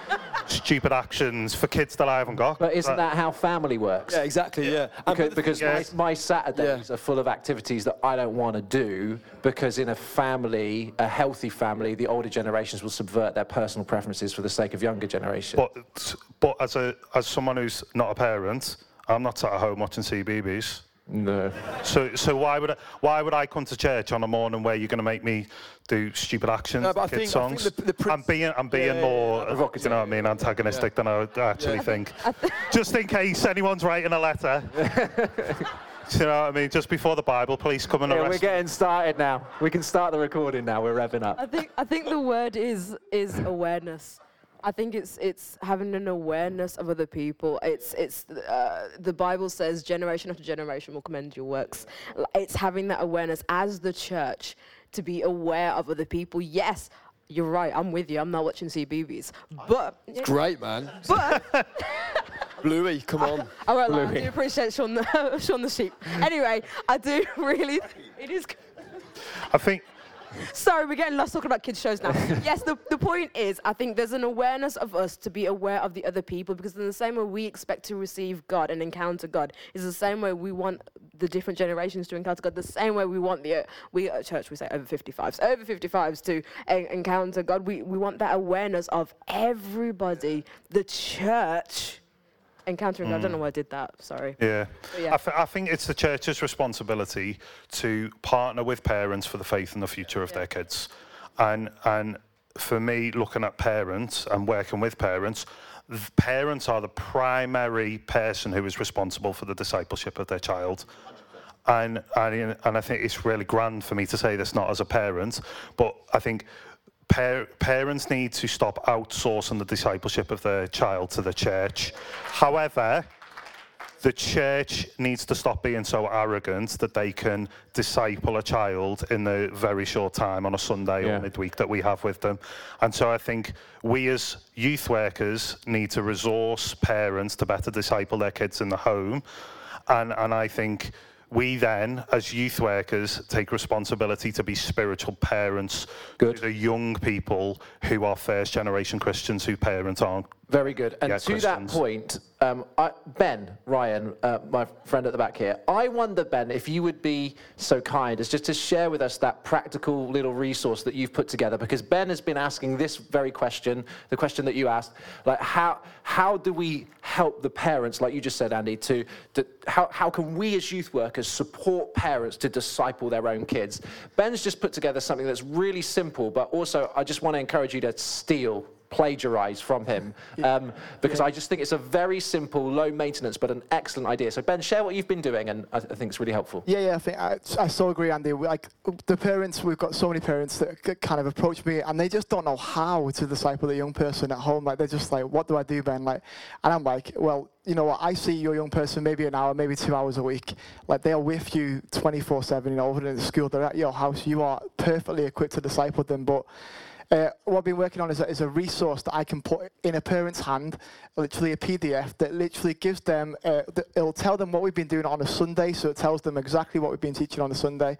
stupid actions for kids that I haven't got. But isn't that how family works? Yeah, exactly. Yeah. And Because, the- because Yeah. my, my Saturdays Yeah. are full of activities that I don't want to do because in a family, a healthy family, the older generations will subvert their personal preferences for the sake of younger generations. But but as a as someone who's not a parent, I'm not sat at home watching CBeebies. No. So so why would I, why would I come to church on a morning where you're going to make me do stupid actions, No, but I kid think- I think songs? the- the prin- I'm being I'm being Yeah, yeah, more yeah. you know what I mean antagonistic than I would actually think. Just in case anyone's writing a letter. you know what I mean? Just before the Bible police come and Yeah, we're getting started now. We can start the recording now. We're revving up. I think I think the word is is awareness. I think it's it's having an awareness of other people. It's it's uh, the Bible says generation after generation will commend your works. L- It's having that awareness as the church to be aware of other people. Yes, you're right. I'm with you. I'm not watching CBeebies, but it's Great, man. but Bluey, come on. I won't lie. I do appreciate Shaun the Shaun the sheep. Anyway, I do really. It is. I think Sorry, we're getting lost talking about kids' shows now. yes, the, the point is, I think there's an awareness of us to be aware of the other people because, in the same way we expect to receive God and encounter God, is the same way we want the different generations to encounter God. The same way we want the uh, we at church we say over 55s, over 55s to en- encounter God. We we want that awareness of everybody, the church, encountering God. I don't mm. know why I did that. Sorry. Yeah. yeah. I, th- I think it's the church's responsibility to partner with parents for the faith and the future of their kids. And, and for me, looking at parents and working with parents, parents are the primary person who is responsible for the discipleship of their child. And, and, and I think it's really grand for me to say this not as a parent, but I think par- parents need to stop outsourcing the discipleship of their child to the church. However, the church needs to stop being so arrogant that they can disciple a child in the very short time on a Sunday Yeah. or midweek that we have with them. And so I think we as youth workers need to resource parents to better disciple their kids in the home. And, and I think we then, as youth workers, take responsibility to be spiritual parents Good. to the young people who are first generation Christians whose parents aren't. Very good. And Yeah, to that point, um, I, Ben Ryan, uh, my friend at the back here, I wonder, Ben, if you would be so kind as just to share with us that practical little resource that you've put together, because Ben has been asking this very question, the question that you asked, like how how do we help the parents, like you just said, Andy, to, to how how can we as youth workers support parents to disciple their own kids? Ben's just put together something that's really simple, but also I just want to encourage you to steal plagiarize from him um, because I just think it's a very simple, low maintenance, but an excellent idea. So Ben, share what you've been doing, and I, I think it's really helpful. Yeah, yeah, I think I, I so agree, Andy. We- Like the parents, we've got so many parents that c- kind of approach me, and they just don't know how to disciple a young person at home. Like they're just like, "What do I do, Ben?" Like, and I'm like, "Well, you know what? I see your young person maybe an hour, maybe two hours a week. Like they are with you 24/7. You know, over in the school, they're at your house. You are perfectly equipped to disciple them, but." Uh, what I've been working on is a, is a resource that I can put in a parent's hand, literally a PDF that literally gives them, uh, th- it'll tell them what we've been doing on a Sunday, so it tells them exactly what we've been teaching on a Sunday.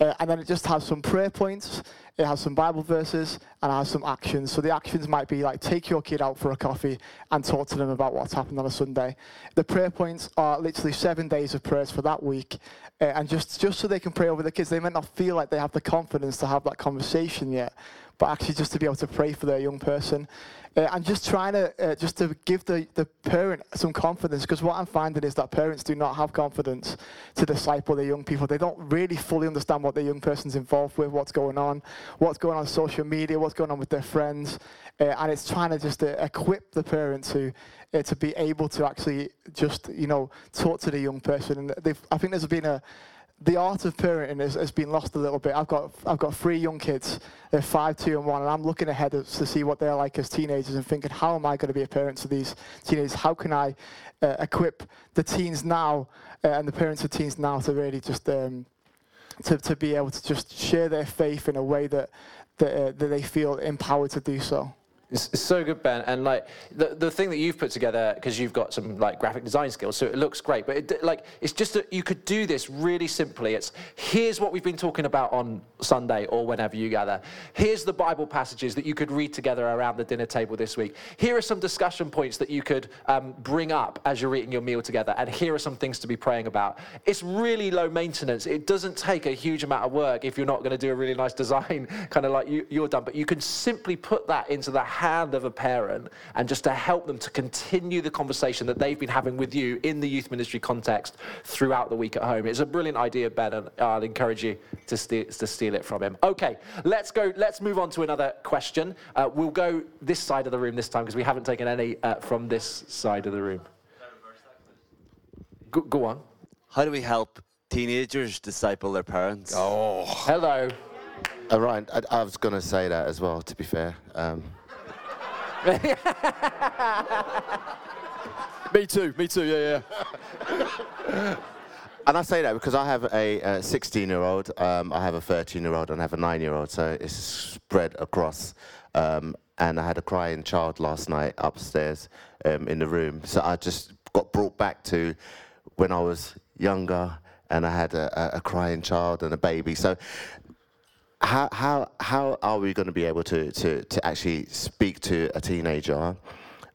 Uh, and then it just has some prayer points, it has some Bible verses, and it has some actions. So the actions might be like take your kid out for a coffee and talk to them about what's happened on a Sunday. The prayer points are literally seven days of prayers for that week, uh, and just, just so they can pray over the kids. They might not feel like they have the confidence to have that conversation yet, but actually just to be able to pray for their young person. Uh, and just trying to uh, just to give the, the parent some confidence because what I'm finding is that parents do not have confidence to disciple their young people. They don't really fully understand what their young person's involved with, what's going on, what's going on social media, what's going on with their friends, uh, and it's trying to just uh, equip the parent to uh, to be able to actually just you know talk to the young person. And I think there's been a the art of parenting has, has been lost a little bit. I've got I've got three young kids. They're five, two, and one, and I'm looking ahead to see what they're like as teenagers and thinking, how am I going to be a parent to these teenagers? How can I uh, equip the teens now uh, and the parents of teens now to really just um, to, to be able to just share their faith in a way that that, uh, that they feel empowered to do so. It's, so good, Ben. And like the, the thing that you've put together, because you've got some like graphic design skills, so it looks great. But it, like it's just that you could do this really simply. It's here's what we've been talking about on Sunday or whenever you gather. Here's the Bible passages that you could read together around the dinner table this week. Here are some discussion points that you could um, bring up as you're eating your meal together. And here are some things to be praying about. It's really low maintenance. It doesn't take a huge amount of work if you're not going to do a really nice design, kind of like you, you're done. But you can simply put that into the hand of a parent and just to help them to continue the conversation that they've been having with you in the youth ministry context throughout the week at home. It's a brilliant idea, Ben, and I'll encourage you to steal, to steal it from him. Okay, let's go. Let's move on to another question. Uh, we'll go this side of the room this time because we haven't taken any uh, from this side of the room. Go, go on. How do we help teenagers disciple their parents? Oh, hello. Uh, Ryan, I, I was going to say that as well, to be fair. Um, Me too, me too, yeah, yeah. and I say that because I have a 16 year old, um, I have a 13 year old, and I have a 9 year old, so it's spread across. Um, and I had a crying child last night upstairs um, in the room. So I just got brought back to when I was younger and I had a, a crying child and a baby. So how, how, how are we going to be able to, to, to actually speak to a teenager,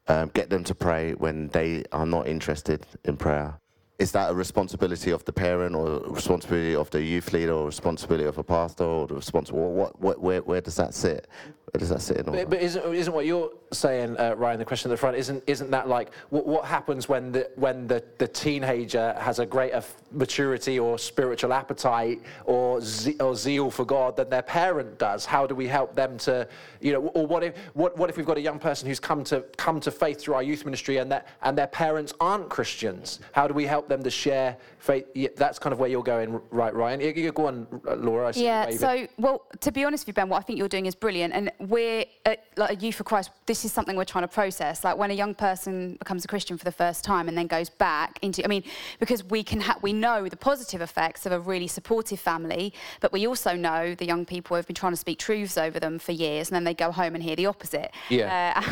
um, get them to pray when they are not interested in prayer? Is that a responsibility of the parent or responsibility of the youth leader or responsibility of a pastor or the responsible? What, what, where, where does that sit? Where does that sit in all but, but isn't, isn't what you're saying, uh, Ryan, the question at the front, isn't, isn't that like what, what happens when, the, when the, the teenager has a greater maturity or spiritual appetite or, ze- or zeal for God than their parent does? How do we help them to, you know, or what if, what, what if we've got a young person who's come to, come to faith through our youth ministry and, that, and their parents aren't Christians? How do we help them to share faith? Yeah, that's kind of where you're going, right, Ryan? You, you go on, Laura. I see Yeah, waving. so, well, to be honest with you, Ben, what I think you're doing is brilliant. And we're, at, like a Youth for Christ, this is something we're trying to process. Like when a young person becomes a Christian for the first time and then goes back into, I mean, because we can, ha- we know the positive effects of a really supportive family, but we also know the young people have been trying to speak truths over them for years and then they go home and hear the opposite. Yeah. Uh,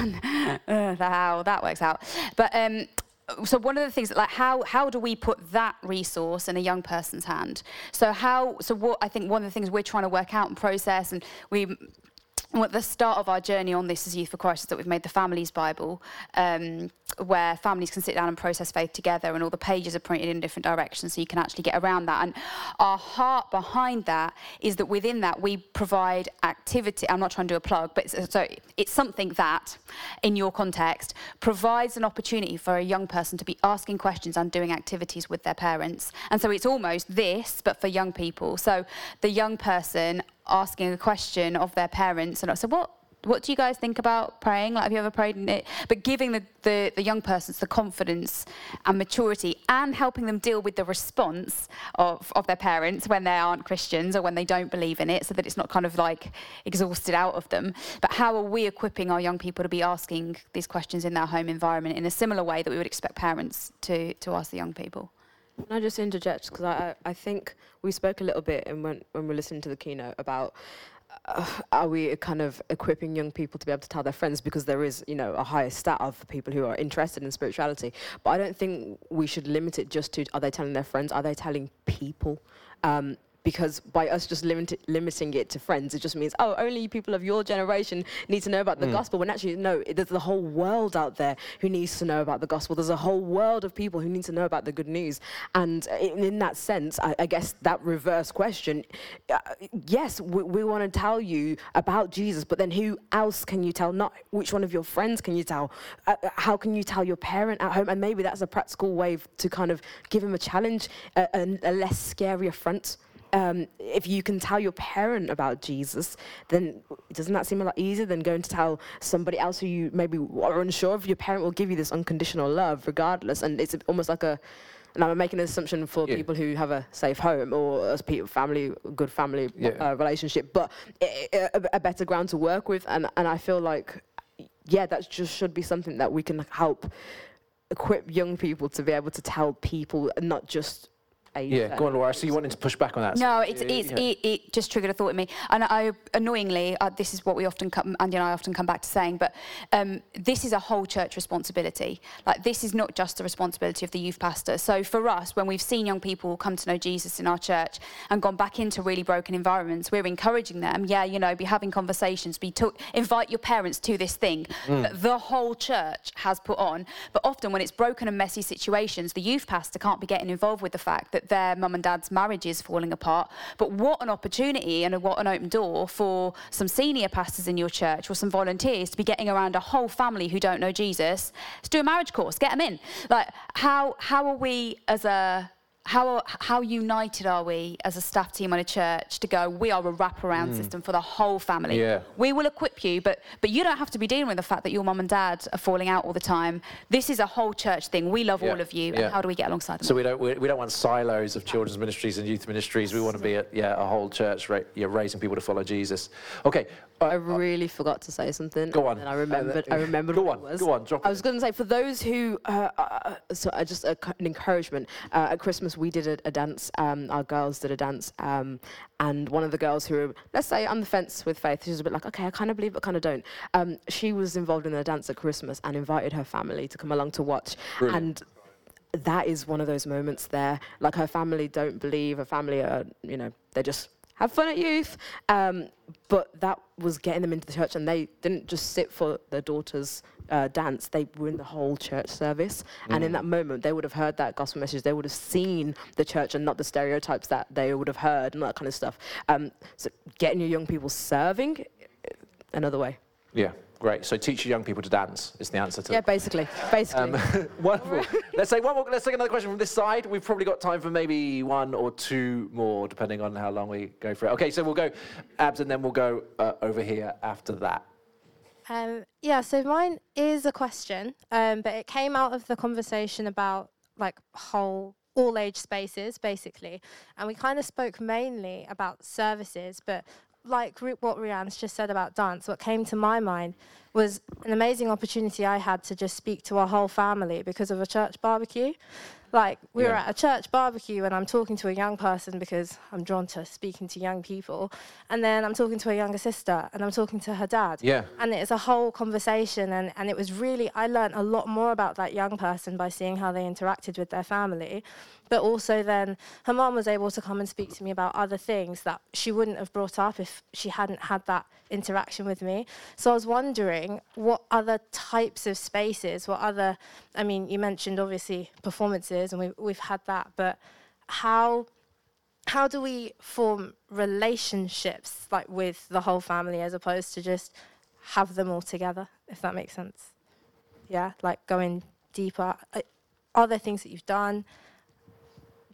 and uh, how that works out. But, um, so one of the things like how how do we put that resource in a young person's hand so how so what i think one of the things we're trying to work out and process and we at the start of our journey on this as Youth for Christ is that we've made the Families Bible, um, where families can sit down and process faith together, and all the pages are pointed in different directions, so you can actually get around that. And our heart behind that is that within that we provide activity. I'm not trying to do a plug, but it's, so it's something that, in your context, provides an opportunity for a young person to be asking questions and doing activities with their parents. And so it's almost this, but for young people. So the young person asking a question of their parents and I said, what what do you guys think about praying? Like, have you ever prayed in it? But giving the, the, the, young persons the confidence and maturity and helping them deal with the response of, of their parents when they aren't Christians or when they don't believe in it so that it's not kind of like exhausted out of them. But how are we equipping our young people to be asking these questions in their home environment in a similar way that we would expect parents to, to ask the young people? Can I just interject? Because I, I think we spoke a little bit and when, when we listened to the keynote about are we kind of equipping young people to be able to tell their friends because there is, you know, a higher stat of people who are interested in spirituality. But I don't think we should limit it just to are they telling their friends? Are they telling people? Um, because by us just limit, limiting it to friends, it just means, oh, only people of your generation need to know about the mm. gospel. When actually, no, there's the whole world out there who needs to know about the gospel. There's a whole world of people who need to know about the good news. And in, in that sense, I, I, guess that reverse question, uh, yes, we, we want to tell you about Jesus, but then who else can you tell? Not which one of your friends can you tell? Uh, uh how can you tell your parent at home? And maybe that's a practical way to kind of give him a challenge, a, a, a less scary affront um, if you can tell your parent about Jesus, then doesn't that seem a lot easier than going to tell somebody else who you maybe are unsure of? Your parent will give you this unconditional love regardless, and it's almost like a. And I'm making an assumption for yeah. people who have a safe home or a family, good family yeah. uh, relationship, but a, a better ground to work with. And, and I feel like, yeah, that just should be something that we can help equip young people to be able to tell people, not just Yeah, go on, Laura. I see you wanting to push back on that. No, it's, it's, Yeah. it, it just triggered a thought in me. And I, annoyingly, uh, this is what we often come, Andy and I often come back to saying, but um, this is a whole church responsibility. Like, this is not just the responsibility of the youth pastor. So for us, when we've seen young people come to know Jesus in our church and gone back into really broken environments, we're encouraging them, yeah, you know, be having conversations, be to- invite your parents to this thing that the whole church has put on. But often when it's broken and messy situations, the youth pastor can't be getting involved with the fact that their mum and dad's marriage is falling apart. But what an opportunity and what an open door for some senior pastors in your church or some volunteers to be getting around a whole family who don't know Jesus to do a marriage course, get them in. Like, how, how are we as a how, how united are we as a staff team on a church to go, we are a wraparound mm. system for the whole family. Yeah. We will equip you, but, but you don't have to be dealing with the fact that your mum and dad are falling out all the time. This is a whole church thing. We love Yeah. all of you. Yeah. And how do we get alongside them? So we don't we, we don't want silos of children's ministries and youth ministries. We want to be a, yeah a whole church ra- yeah, raising people to follow Jesus. Okay, I really forgot to say something. Go on. And I remembered. I remembered Go what on, it was. go on, drop I was going to say for those who, uh, uh, so uh, just a, an encouragement. Uh, at Christmas, we did a, a dance. Um, our girls did a dance, um, and one of the girls who, were, let's say, on the fence with faith, she was a bit like, okay, I kind of believe, but kind of don't. Um, she was involved in the dance at Christmas and invited her family to come along to watch, and that is one of those moments there. Like her family don't believe, her family are, you know, they're just have fun at youth. Um, but that was getting them into the church, and they didn't just sit for their daughter's uh, dance. They were in the whole church service, and in that moment, they would have heard that gospel message. They would have seen the church and not the stereotypes that they would have heard and that kind of stuff. Um, so getting your young people serving, uh, another way. yeah, great. So teach your young people to dance is the answer to Yeah, basically, basically. Um, wonderful. let's take one more. Let's take another question from this side. We've probably got time for maybe one or two more, depending on how long we go for it. Okay, so we'll go abs, and then we'll go uh, over here after that. Um, yeah, so mine is a question, um, but it came out of the conversation about like whole all age spaces, basically. And we kind of spoke mainly about services, but like what Rianne's just said about dance, what came to my mind was an amazing opportunity I had to just speak to our whole family because of a church barbecue. Like we were at a church barbecue and I'm talking to a young person because I'm drawn to speaking to young people, and then I'm talking to a younger sister and I'm talking to her dad. Yeah. And it's a whole conversation, and, and it was really, I learned a lot more about that young person by seeing how they interacted with their family. But also, then her mom was able to come and speak to me about other things that she wouldn't have brought up if she hadn't had that interaction with me. So I was wondering what other types of spaces, what other, I mean, you mentioned obviously performances, and we've, we've had that, but how how do we form relationships like with the whole family as opposed to just have them all together if that makes sense? Yeah like going deeper. Uh, are there things that you've done?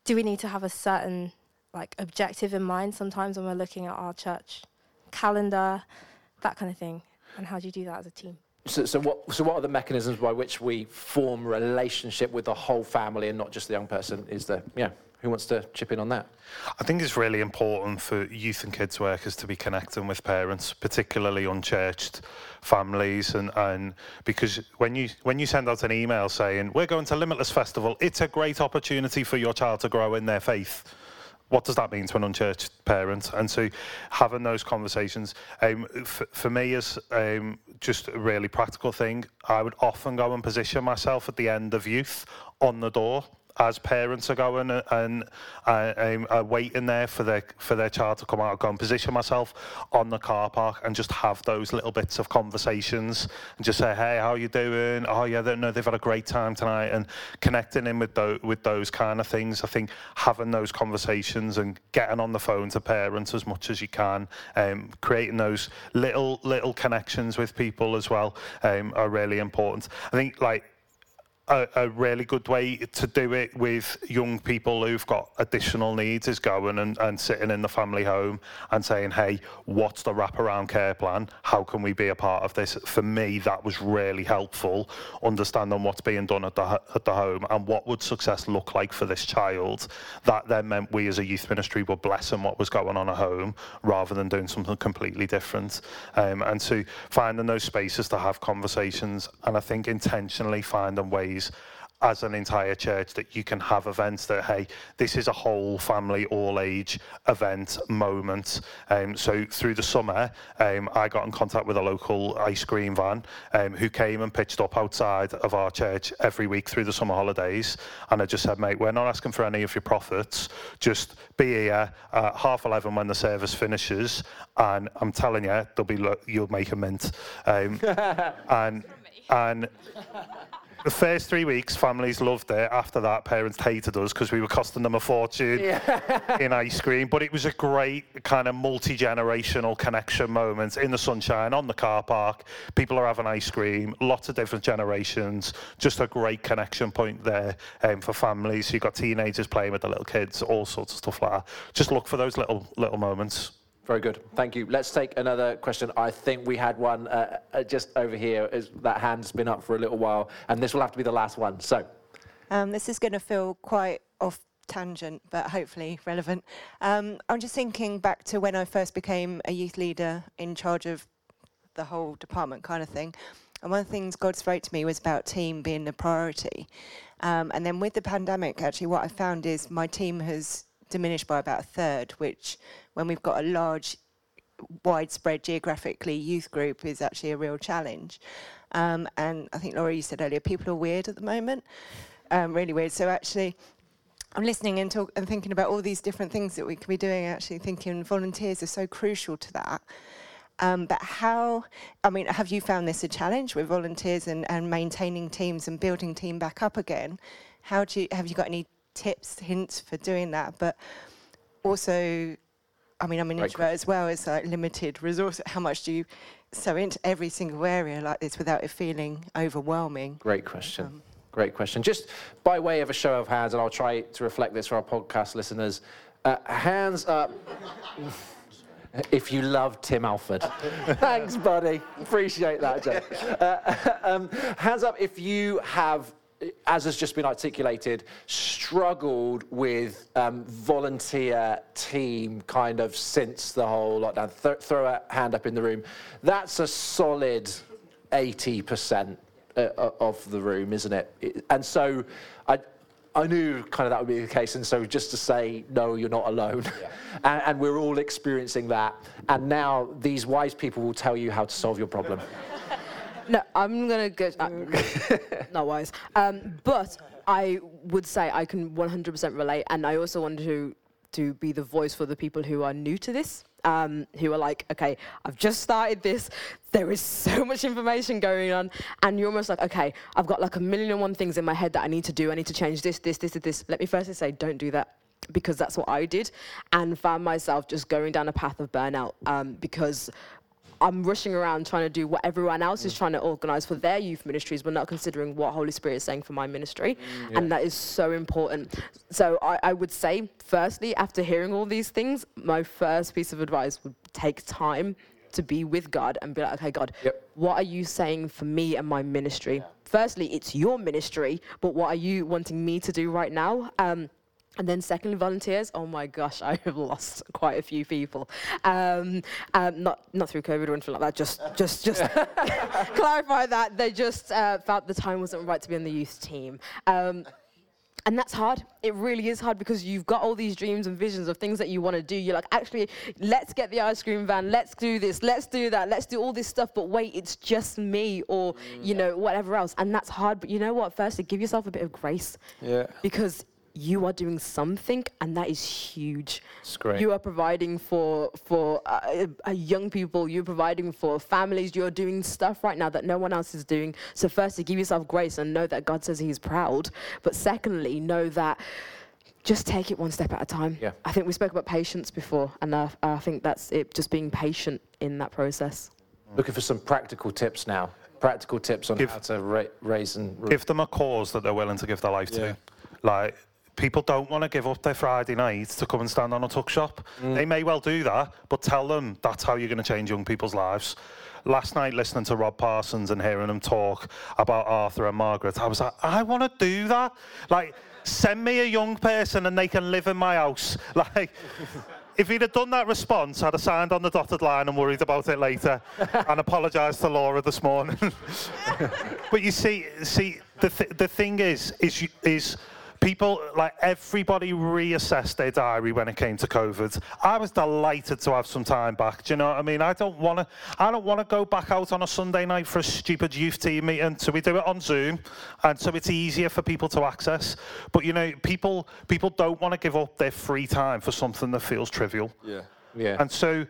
Do we need to have a certain like objective in mind sometimes when we're looking at our church calendar that kind of thing and how do you do that as a team So, so what? So what are the mechanisms by which we form relationship with the whole family and not just the young person? Is there? Yeah. Who wants to chip in on that? I think it's really important for youth and kids workers to be connecting with parents, particularly unchurched families, and, and because when you when you send out an email saying we're going to Limitless Festival, it's a great opportunity for your child to grow in their faith. What does that mean to an unchurched parent? And so, having those conversations, um, f- for me, is um, just a really practical thing. I would often go and position myself at the end of youth on the door as parents are going and, and uh, um, waiting there for their for their child to come out, go and position myself on the car park and just have those little bits of conversations and just say, hey, how are you doing? Oh yeah, they, no, they've had a great time tonight, and connecting in with those with those kind of things. I think having those conversations and getting on the phone to parents as much as you can, um, creating those little little connections with people as well, um, are really important. I think like a, a really good way to do it with young people who've got additional needs is going and, and sitting in the family home and saying, hey, what's the wraparound care plan? How can we be a part of this? For me, that was really helpful, understanding what's being done at the, at the home and what would success look like for this child. That then meant we as a youth ministry were blessing what was going on at home rather than doing something completely different. Um, and so finding those spaces to have conversations and I think intentionally finding ways as an entire church that you can have events that, hey, this is a whole family, all age event moment. Um, so through the summer, um, I got in contact with a local ice cream van um, who came and pitched up outside of our church every week through the summer holidays. And I just said, mate, we're not asking for any of your profits. Just be here at half 11 when the service finishes. And I'm telling you, there'll be lo- you'll make a mint. Um, and and the first three weeks, families loved it. After that, parents hated us because we were costing them a fortune in ice cream. But it was a great kind of multi generational connection moment in the sunshine, on the car park. People are having ice cream, lots of different generations. Just a great connection point there um, for families. You've got teenagers playing with the little kids, all sorts of stuff like that. Just look for those little little moments. Very good. Thank you. Let's take another question. I think we had one uh, uh, just over here. Is, that hand's been up for a little while, and this will have to be the last one. So, Um, this is going to feel quite off tangent, but hopefully relevant. Um, I'm just thinking back to when I first became a youth leader in charge of the whole department kind of thing. And one of the things God spoke to me was about team being a priority. Um, and then with the pandemic, actually, what I found is my team has diminished by about a third, which, when we've got a large, widespread geographically youth group, is actually a real challenge. Um, and I think, Laura, you said earlier, people are weird at the moment, um, really weird. So actually, I'm listening and, talk, and thinking about all these different things that we can be doing. Actually, thinking volunteers are so crucial to that. Um, but how, I mean, have you found this a challenge with volunteers and, and maintaining teams and building team back up again? How do you, have you got any tips, hints for doing that? But also, I mean, I'm an Great introvert as well. It's like limited resource. How much do you so into every single area like this without it feeling overwhelming? great question. Great question. Just by way of a show of hands, and I'll try to reflect this for our podcast listeners. Uh, hands up if you love Tim Alford. Thanks, buddy. Appreciate that, Joe. Uh, um, hands up if you have, as has just been articulated, struggled with um, volunteer team kind of since the whole lockdown. Th- throw a hand up in the room. That's a solid 80% uh, of the room, isn't it? And so I, I knew kind of that would be the case. And so just to say, no, you're not alone. and, and we're all experiencing that. And now these wise people will tell you how to solve your problem. No, I'm gonna go. Uh, not wise. Um, but I would say I can 100% relate, and I also want to to be the voice for the people who are new to this. Um, who are like, okay, I've just started this. There is so much information going on, and you're almost like, okay, I've got like a million and one things in my head that I need to do. I need to change this, this, this, this. Let me firstly say, don't do that because that's what I did, and found myself just going down a path of burnout um, because I'm rushing around trying to do what everyone else is trying to organize for their youth ministries, but not considering what Holy Spirit is saying for my ministry. Yeah. And that is so important. So I, I would say, firstly, after hearing all these things, my first piece of advice would take time to be with God and be like, okay, God, what are you saying for me and my ministry? Firstly, it's your ministry, but what are you wanting me to do right now? Um, and then secondly, volunteers. Oh my gosh, I have lost quite a few people. Um, um, not not through COVID or anything like that. Just just just clarify that they just uh, felt the time wasn't right to be on the youth team. Um, and that's hard. It really is hard because you've got all these dreams and visions of things that you want to do. You're like, actually, let's get the ice cream van. Let's do this. Let's do that. Let's do all this stuff. But wait, it's just me, or you know, whatever else. And that's hard. But you know what? Firstly, give yourself a bit of grace Yeah. because you are doing something and that is huge It's great. you are providing for for uh, uh, young people you're providing for families you're doing stuff right now that no one else is doing so firstly give yourself grace and know that god says he's proud but secondly know that just take it one step at a time Yeah. i think we spoke about patience before and uh, i think that's it just being patient in that process Looking for some practical tips now. Practical tips on how to ra- raise and. give them a cause that they're willing to give their life to. Like, people don't want to give up their Friday nights to come and stand on a tuck shop. Mm. They may well do that, but tell them that's how you're going to change young people's lives. Last night, listening to Rob Parsons and hearing him talk about Arthur and Margaret, I was like, I want to do that. Like, send me a young person and they can live in my house. Like, if he'd have done that response, I'd have signed on the dotted line and worried about it later, and apologised to Laura this morning. but you see, see, the th- the thing is, is is people like everybody reassessed their diary when it came to COVID. I was delighted to have some time back. Do you know what I mean? I don't want to. I don't want to go back out on a Sunday night for a stupid youth team meeting. So we do it on Zoom, and so it's easier for people to access. But you know, people people don't want to give up their free time for something that feels trivial. Yeah. Yeah. And so,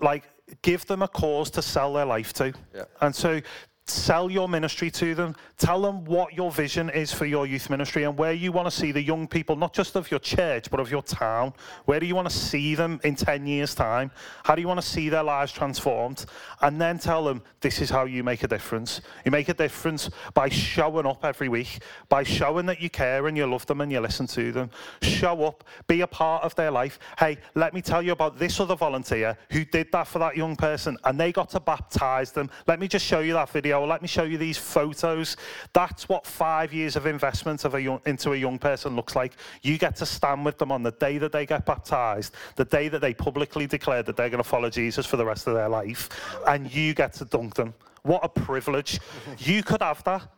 like, give them a cause to sell their life to. Yeah. And so, sell your ministry to them. Tell them what your vision is for your youth ministry and where you want to see the young people, not just of your church, but of your town. Where do you want to see them in 10 years' time? How do you want to see their lives transformed? And then tell them this is how you make a difference. You make a difference by showing up every week, by showing that you care and you love them and you listen to them. Show up, be a part of their life. Hey, let me tell you about this other volunteer who did that for that young person and they got to baptize them. Let me just show you that video. Let me show you these photos. That's what five years of investment of a young, into a young person looks like. You get to stand with them on the day that they get baptized, the day that they publicly declare that they're going to follow Jesus for the rest of their life, and you get to dunk them. What a privilege. you could have that.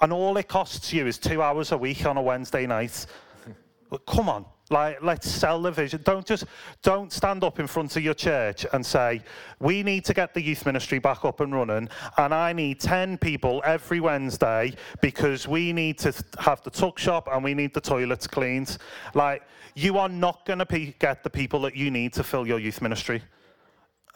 And all it costs you is two hours a week on a Wednesday night. But come on, like let's sell the vision. Don't just don't stand up in front of your church and say, we need to get the youth ministry back up and running, and I need 10 people every Wednesday because we need to have the tuck shop and we need the toilets cleaned. Like you are not going to get the people that you need to fill your youth ministry.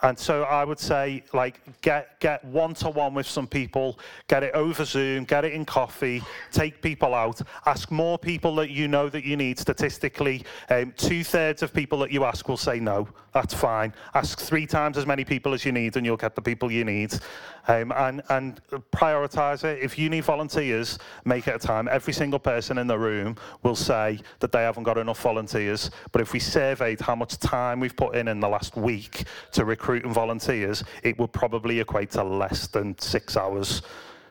And so I would say, like, get get one to one with some people, get it over Zoom, get it in coffee, take people out, ask more people that you know that you need. Statistically, um, two thirds of people that you ask will say no. That's fine. Ask three times as many people as you need, and you'll get the people you need. Um, and and prioritize it. If you need volunteers, make it a time. Every single person in the room will say that they haven't got enough volunteers. But if we surveyed how much time we've put in in the last week to recruit and volunteers, it would probably equate to less than six hours.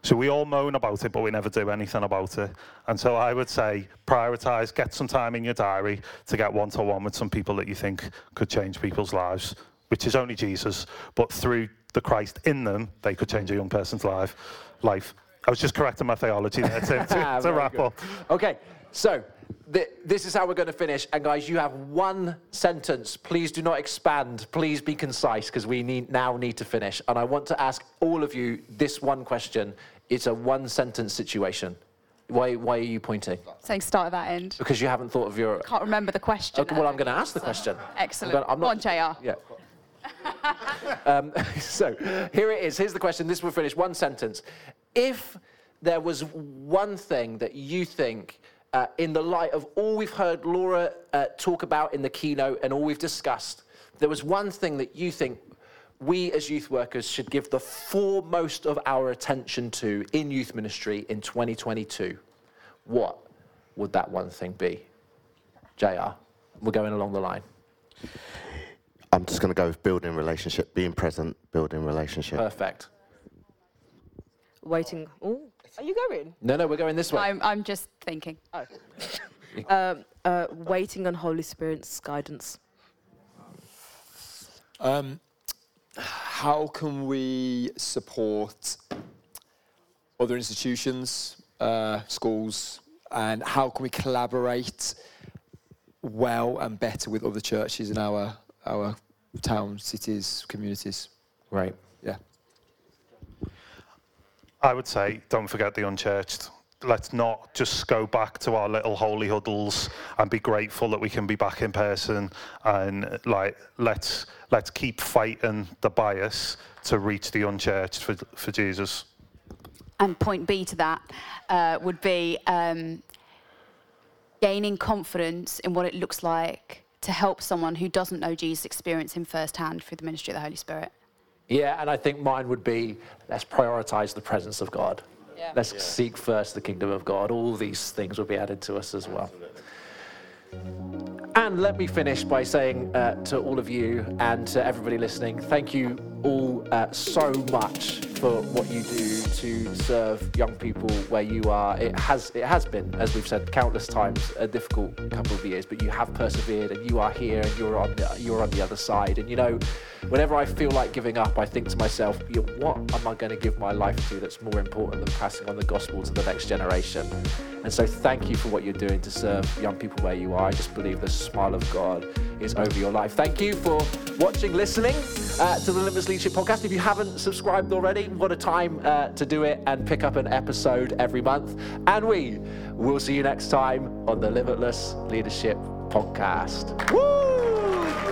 So we all moan about it, but we never do anything about it. And so I would say prioritize, get some time in your diary to get one to one with some people that you think could change people's lives, which is only Jesus, but through the Christ in them, they could change a young person's life. life. I was just correcting my theology there, Tim, to, to ah, wrap good. up. Okay, so this is how we're going to finish. And guys, you have one sentence. Please do not expand. Please be concise because we need now need to finish. And I want to ask all of you this one question. It's a one sentence situation. Why, why are you pointing? Saying start at that end. Because you haven't thought of your. Can't remember the question. Okay, well, I'm going to ask the question. Excellent. I'm gonna- I'm Go on, JR. Yeah. um, so here it is. Here's the question. This will finish one sentence. If there was one thing that you think, uh, in the light of all we've heard Laura uh, talk about in the keynote and all we've discussed, there was one thing that you think we as youth workers should give the foremost of our attention to in youth ministry in 2022, what would that one thing be? JR, we're going along the line. I'm just going to go with building relationship, being present, building relationship. Perfect. Waiting. Oh, are you going? No, no, we're going this way. I'm, I'm just thinking. Oh. um, uh, waiting on Holy Spirit's guidance. Um, how can we support other institutions, uh, schools, and how can we collaborate well and better with other churches in our our towns, cities, communities? Right. Yeah. I would say, don't forget the unchurched. Let's not just go back to our little holy huddles and be grateful that we can be back in person. And like, let's let's keep fighting the bias to reach the unchurched for for Jesus. And point B to that uh, would be um, gaining confidence in what it looks like to help someone who doesn't know Jesus experience him firsthand through the ministry of the Holy Spirit. Yeah, and I think mine would be let's prioritize the presence of God. Yeah. Let's Yeah. seek first the kingdom of God. All these things will be added to us as well. And let me finish by saying uh, to all of you and to everybody listening, thank you all uh, so much for what you do to serve young people where you are. It has it has been, as we've said countless times, a difficult couple of years, but you have persevered and you are here and you're on the, you're on the other side. And you know, whenever I feel like giving up, I think to myself, what am I going to give my life to that's more important than passing on the gospel to the next generation? And so thank you for what you're doing to serve young people where you are. I just believe the smile of God is over your life. Thank you for watching, listening uh, to the Limitless Leadership Podcast. If you haven't subscribed already, what a time uh, to do it and pick up an episode every month. And we will see you next time on the Limitless Leadership Podcast. Woo!